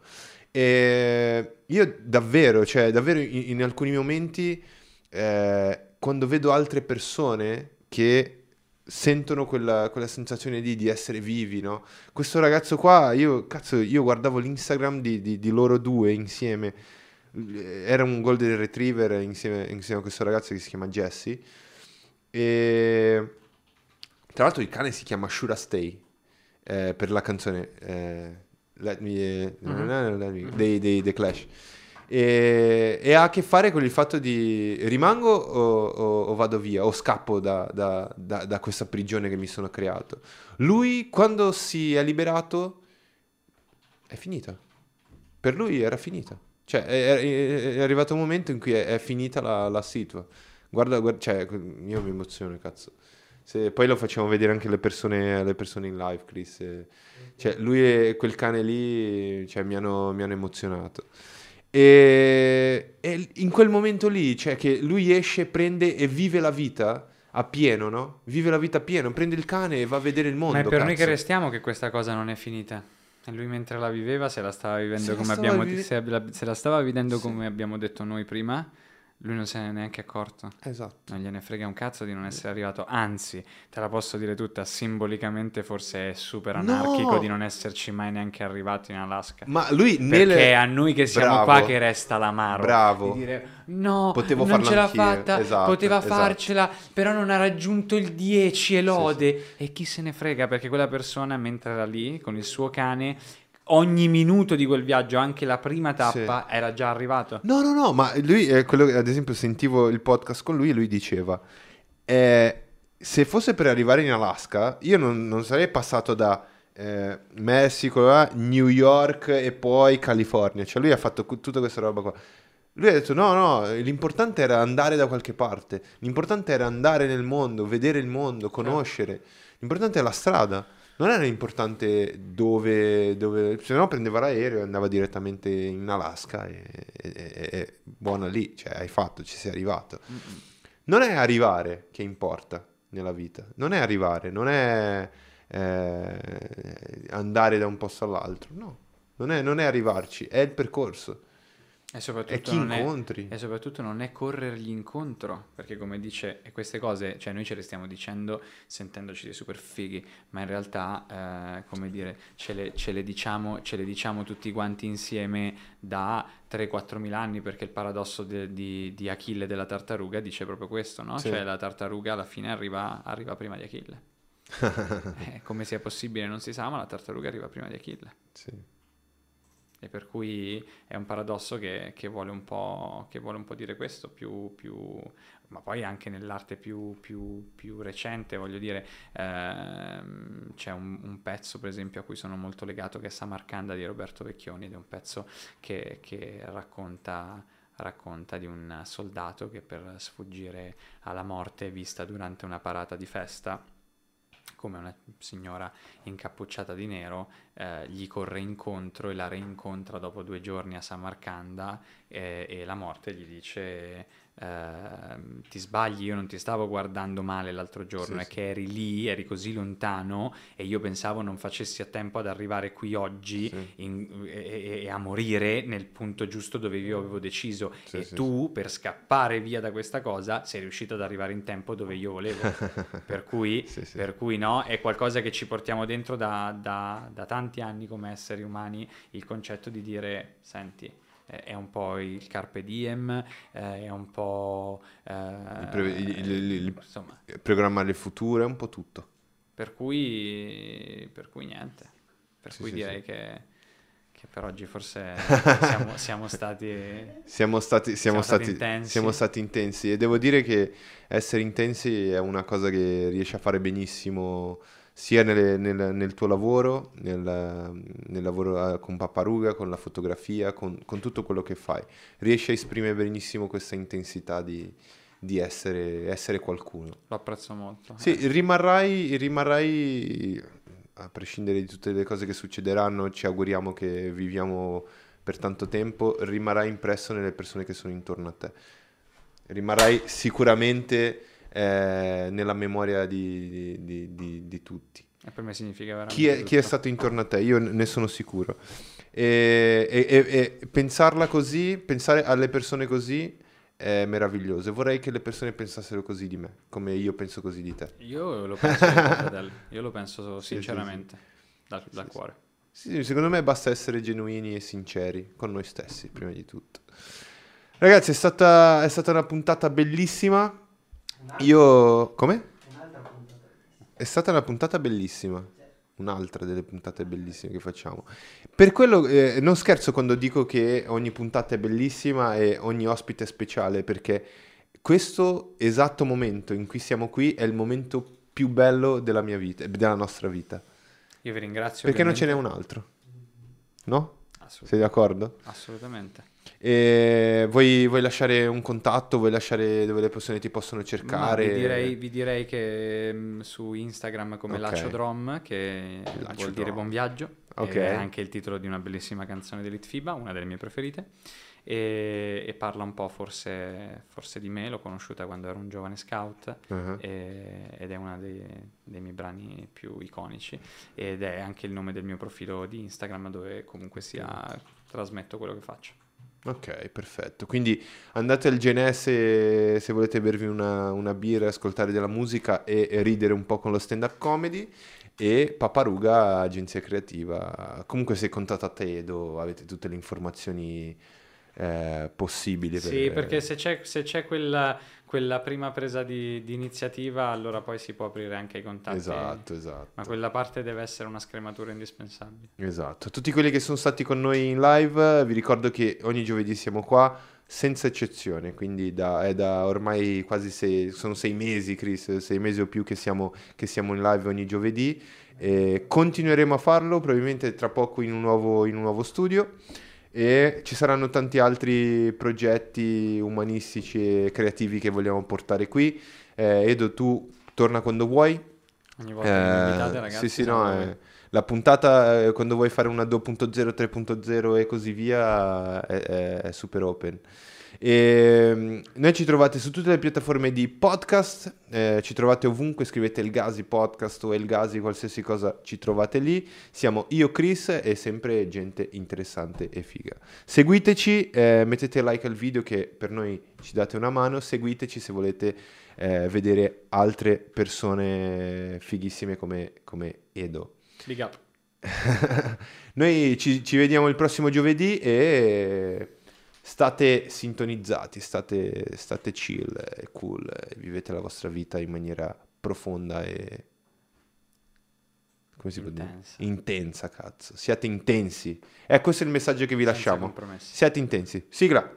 E io davvero, cioè davvero in, in alcuni momenti, eh, quando vedo altre persone che sentono quella, quella sensazione di, di essere vivi, no? Questo ragazzo qua, io, cazzo, io guardavo l'Instagram di, di- di loro due insieme, era un golden retriever insieme, insieme a questo ragazzo che si chiama Jesse, e tra l'altro il cane si chiama Shura Stay, eh, per la canzone eh, Let Me, Mhm. let me- dei, dei The Clash. E, e ha a che fare con il fatto di rimango o, o- o vado via o scappo da, da- da- da questa prigione che mi sono creato. Lui quando si è liberato è finita. Per lui era finita. Cioè è, è- è arrivato un momento in cui è, è finita la, la situa. Guarda, guarda, cioè io mi emoziono, cazzo. Se- poi lo facciamo vedere anche alle persone, alle persone in live, Chris. eh. Cioè, lui e quel cane lì cioè, mi, hanno, mi hanno emozionato. E, e in quel momento lì, cioè che lui esce, prende e vive la vita a pieno, no? Vive la vita a pieno, prende il cane e va a vedere il mondo. Ma è per noi cazzo. che restiamo che questa cosa non è finita. E lui mentre la viveva se la stava vivendo Se la come stava abbiamo vive- se la, se la stava vivendo Sì. come abbiamo detto noi prima, lui non se ne è neanche accorto. Esatto. Non gliene frega un cazzo di non essere arrivato, anzi, te la posso dire tutta, simbolicamente forse è super No! anarchico di non esserci mai neanche arrivato in Alaska. Ma lui Perché nel... è a noi che siamo Bravo. qua che resta l'amaro. Bravo. Di dire no, Potevo non ce l'ha anch'io." fatta, Esatto, poteva esatto. farcela, però non ha raggiunto il 10 e Sì, lode. E chi se ne frega perché quella persona mentre era lì con il suo cane, ogni minuto di quel viaggio, anche la prima tappa, era già arrivato. No, no, no, ma lui, eh, quello, che- ad esempio, sentivo il podcast con lui e lui diceva, eh, se fosse per arrivare in Alaska, io non, non sarei passato da eh, Messico a New York e poi California, cioè lui ha fatto cu- tutta questa roba qua. Lui ha detto no, no, l'importante era andare da qualche parte, l'importante era andare nel mondo, vedere il mondo, conoscere, l'importante è la strada. Non era importante dove, dove se no prendeva l'aereo e andava direttamente in Alaska e, e- e- buona lì, cioè hai fatto, ci sei arrivato. Non è arrivare che importa nella vita, non è arrivare, non è eh, andare da un posto all'altro, no, non è, non è arrivarci, è il percorso, E soprattutto, chi non è, incontri. e soprattutto non è corrergli incontro, perché come dice, e queste cose, cioè noi ce le stiamo dicendo sentendoci dei super fighi, ma in realtà, eh, come dire, ce le, ce le diciamo, ce le diciamo tutti quanti insieme da 3-4 mila anni, perché il paradosso de- di, di Achille della tartaruga dice proprio questo, no? Sì. Cioè la tartaruga alla fine arriva, arriva prima di Achille. Eh, come sia possibile non si sa, ma la tartaruga arriva prima di Achille. Sì. E per cui è un paradosso che, che vuole, un po', che vuole un po' dire questo, più, più- ma poi anche nell'arte più, più- più recente, voglio dire, ehm, c'è un, un pezzo per esempio a cui sono molto legato che è Samarcanda di Roberto Vecchioni ed è un pezzo che, che racconta, racconta di un soldato che per sfuggire alla morte vista durante una parata di festa come una signora incappucciata di nero eh, gli corre incontro e la rincontra dopo due giorni a Samarcanda e, e la morte gli dice ehm, ti sbagli, io non ti stavo guardando male l'altro giorno, Sì, è sì. che eri lì, eri così lontano e io pensavo non facessi a tempo ad arrivare qui oggi Sì. in- e, e- a morire nel punto giusto dove io avevo deciso e tu per scappare via da questa cosa sei riuscito ad arrivare in tempo dove io volevo per cui, per cui no, è qualcosa che ci portiamo dentro da, da- da tanti anni come esseri umani, il concetto di dire, senti, è un po' il carpe diem, eh, è un po'... eh, Il pre- il- il- il- insomma, Programmare il futuro è un po' tutto. per cui, per cui niente, per Sì, cui sì, direi sì. Che, che per oggi forse siamo, siamo stati... Siamo stati, siamo Siamo stati intensi. siamo stati intensi e devo dire che essere intensi è una cosa che riesci a fare benissimo sia nelle- nel, nel tuo lavoro, nel, nel lavoro eh, con Papparuga, con la fotografia, con, con tutto quello che fai. Riesci a esprimere benissimo questa intensità di, di essere, essere qualcuno. Lo apprezzo molto. Sì, rimarrai, rimarrai, a prescindere di tutte le cose che succederanno, ci auguriamo che viviamo per tanto tempo, rimarrai impresso nelle persone che sono intorno a te. Rimarrai sicuramente eh, nella memoria di, di- di- di- tutti. E per me significa veramente Chi è, chi è stato intorno a te? Io ne sono sicuro. E, e- e- pensarla così, pensare alle persone così è meraviglioso. Vorrei che le persone pensassero così di me, come io penso così di te. Io lo penso. Io lo penso sinceramente, dal, dal cuore. Sì, secondo me basta essere genuini e sinceri con noi stessi, prima di tutto. Ragazzi, è stata, è stata una puntata bellissima. Io... Come? È stata una puntata bellissima. Un'altra delle puntate bellissime che facciamo. Per quello eh, non scherzo quando dico che ogni puntata è bellissima e ogni ospite è speciale, perché questo esatto momento in cui siamo qui è il momento più bello della mia vita, della nostra vita. Io vi ringrazio. Perché non ce n'è ovviamente. un altro? No? Sei d'accordo? assolutamente. E vuoi, vuoi lasciare un contatto? Vuoi lasciare dove le persone ti possono cercare? vi, direi, vi direi che mm, su Instagram come Ok. Laccio Drom, che Laccio vuol dire Drom. buon viaggio, Ok. ed è anche il titolo di una bellissima canzone dell'Elite FIBA, una delle mie preferite, e, e parla un po' forse, forse di me, l'ho conosciuta quando ero un giovane scout, Ah, e- ed è uno dei, dei miei brani più iconici ed è anche il nome del mio profilo di Instagram dove comunque sia trasmetto quello che faccio. Ok, perfetto. Quindi andate al Genè se, se volete bervi una, una birra, ascoltare della musica e, e ridere un po' con lo stand-up comedy. E Paparuga, agenzia creativa. Comunque se contattate Edo avete tutte le informazioni eh, possibili. Sì, per- perché se c'è, se c'è quella, quella prima presa di, di iniziativa, allora poi si può aprire anche i contatti. Esatto, esatto. Ma quella parte deve essere una scrematura indispensabile. Esatto, tutti quelli che sono stati con noi in live, vi ricordo che ogni giovedì siamo qua senza eccezione, quindi da- è da ormai quasi sei, sono sei mesi, Chris, sei mesi o più che siamo, che siamo in live ogni giovedì. E continueremo a farlo probabilmente tra poco in un nuovo, in un nuovo studio e ci saranno tanti altri progetti umanistici e creativi che vogliamo portare qui. Eh, Edo, tu torna quando vuoi. Ogni volta che mi Eh, invitate, ragazzi, sì, sì, no, eh, la puntata eh, quando vuoi fare una 2.0, 3.0 e così via è, è- è super open. E, mm, noi ci trovate su tutte le piattaforme di podcast, eh, ci trovate ovunque, scrivete il Gasi podcast o il Gasi, qualsiasi cosa ci trovate lì. Siamo io, Chris e sempre gente interessante e figa. Seguiteci, eh, mettete like al video che per noi ci date una mano, seguiteci se volete eh, vedere altre persone fighissime come, come Edo. Big up. Noi ci, ci vediamo il prossimo giovedì e state sintonizzati, state, state chill e cool, e vivete la vostra vita in maniera profonda e... come si può dire? Intensa. Intensa, cazzo. Siate intensi. Eh, questo è il messaggio che vi Senza lasciamo. Siate intensi. Sigla.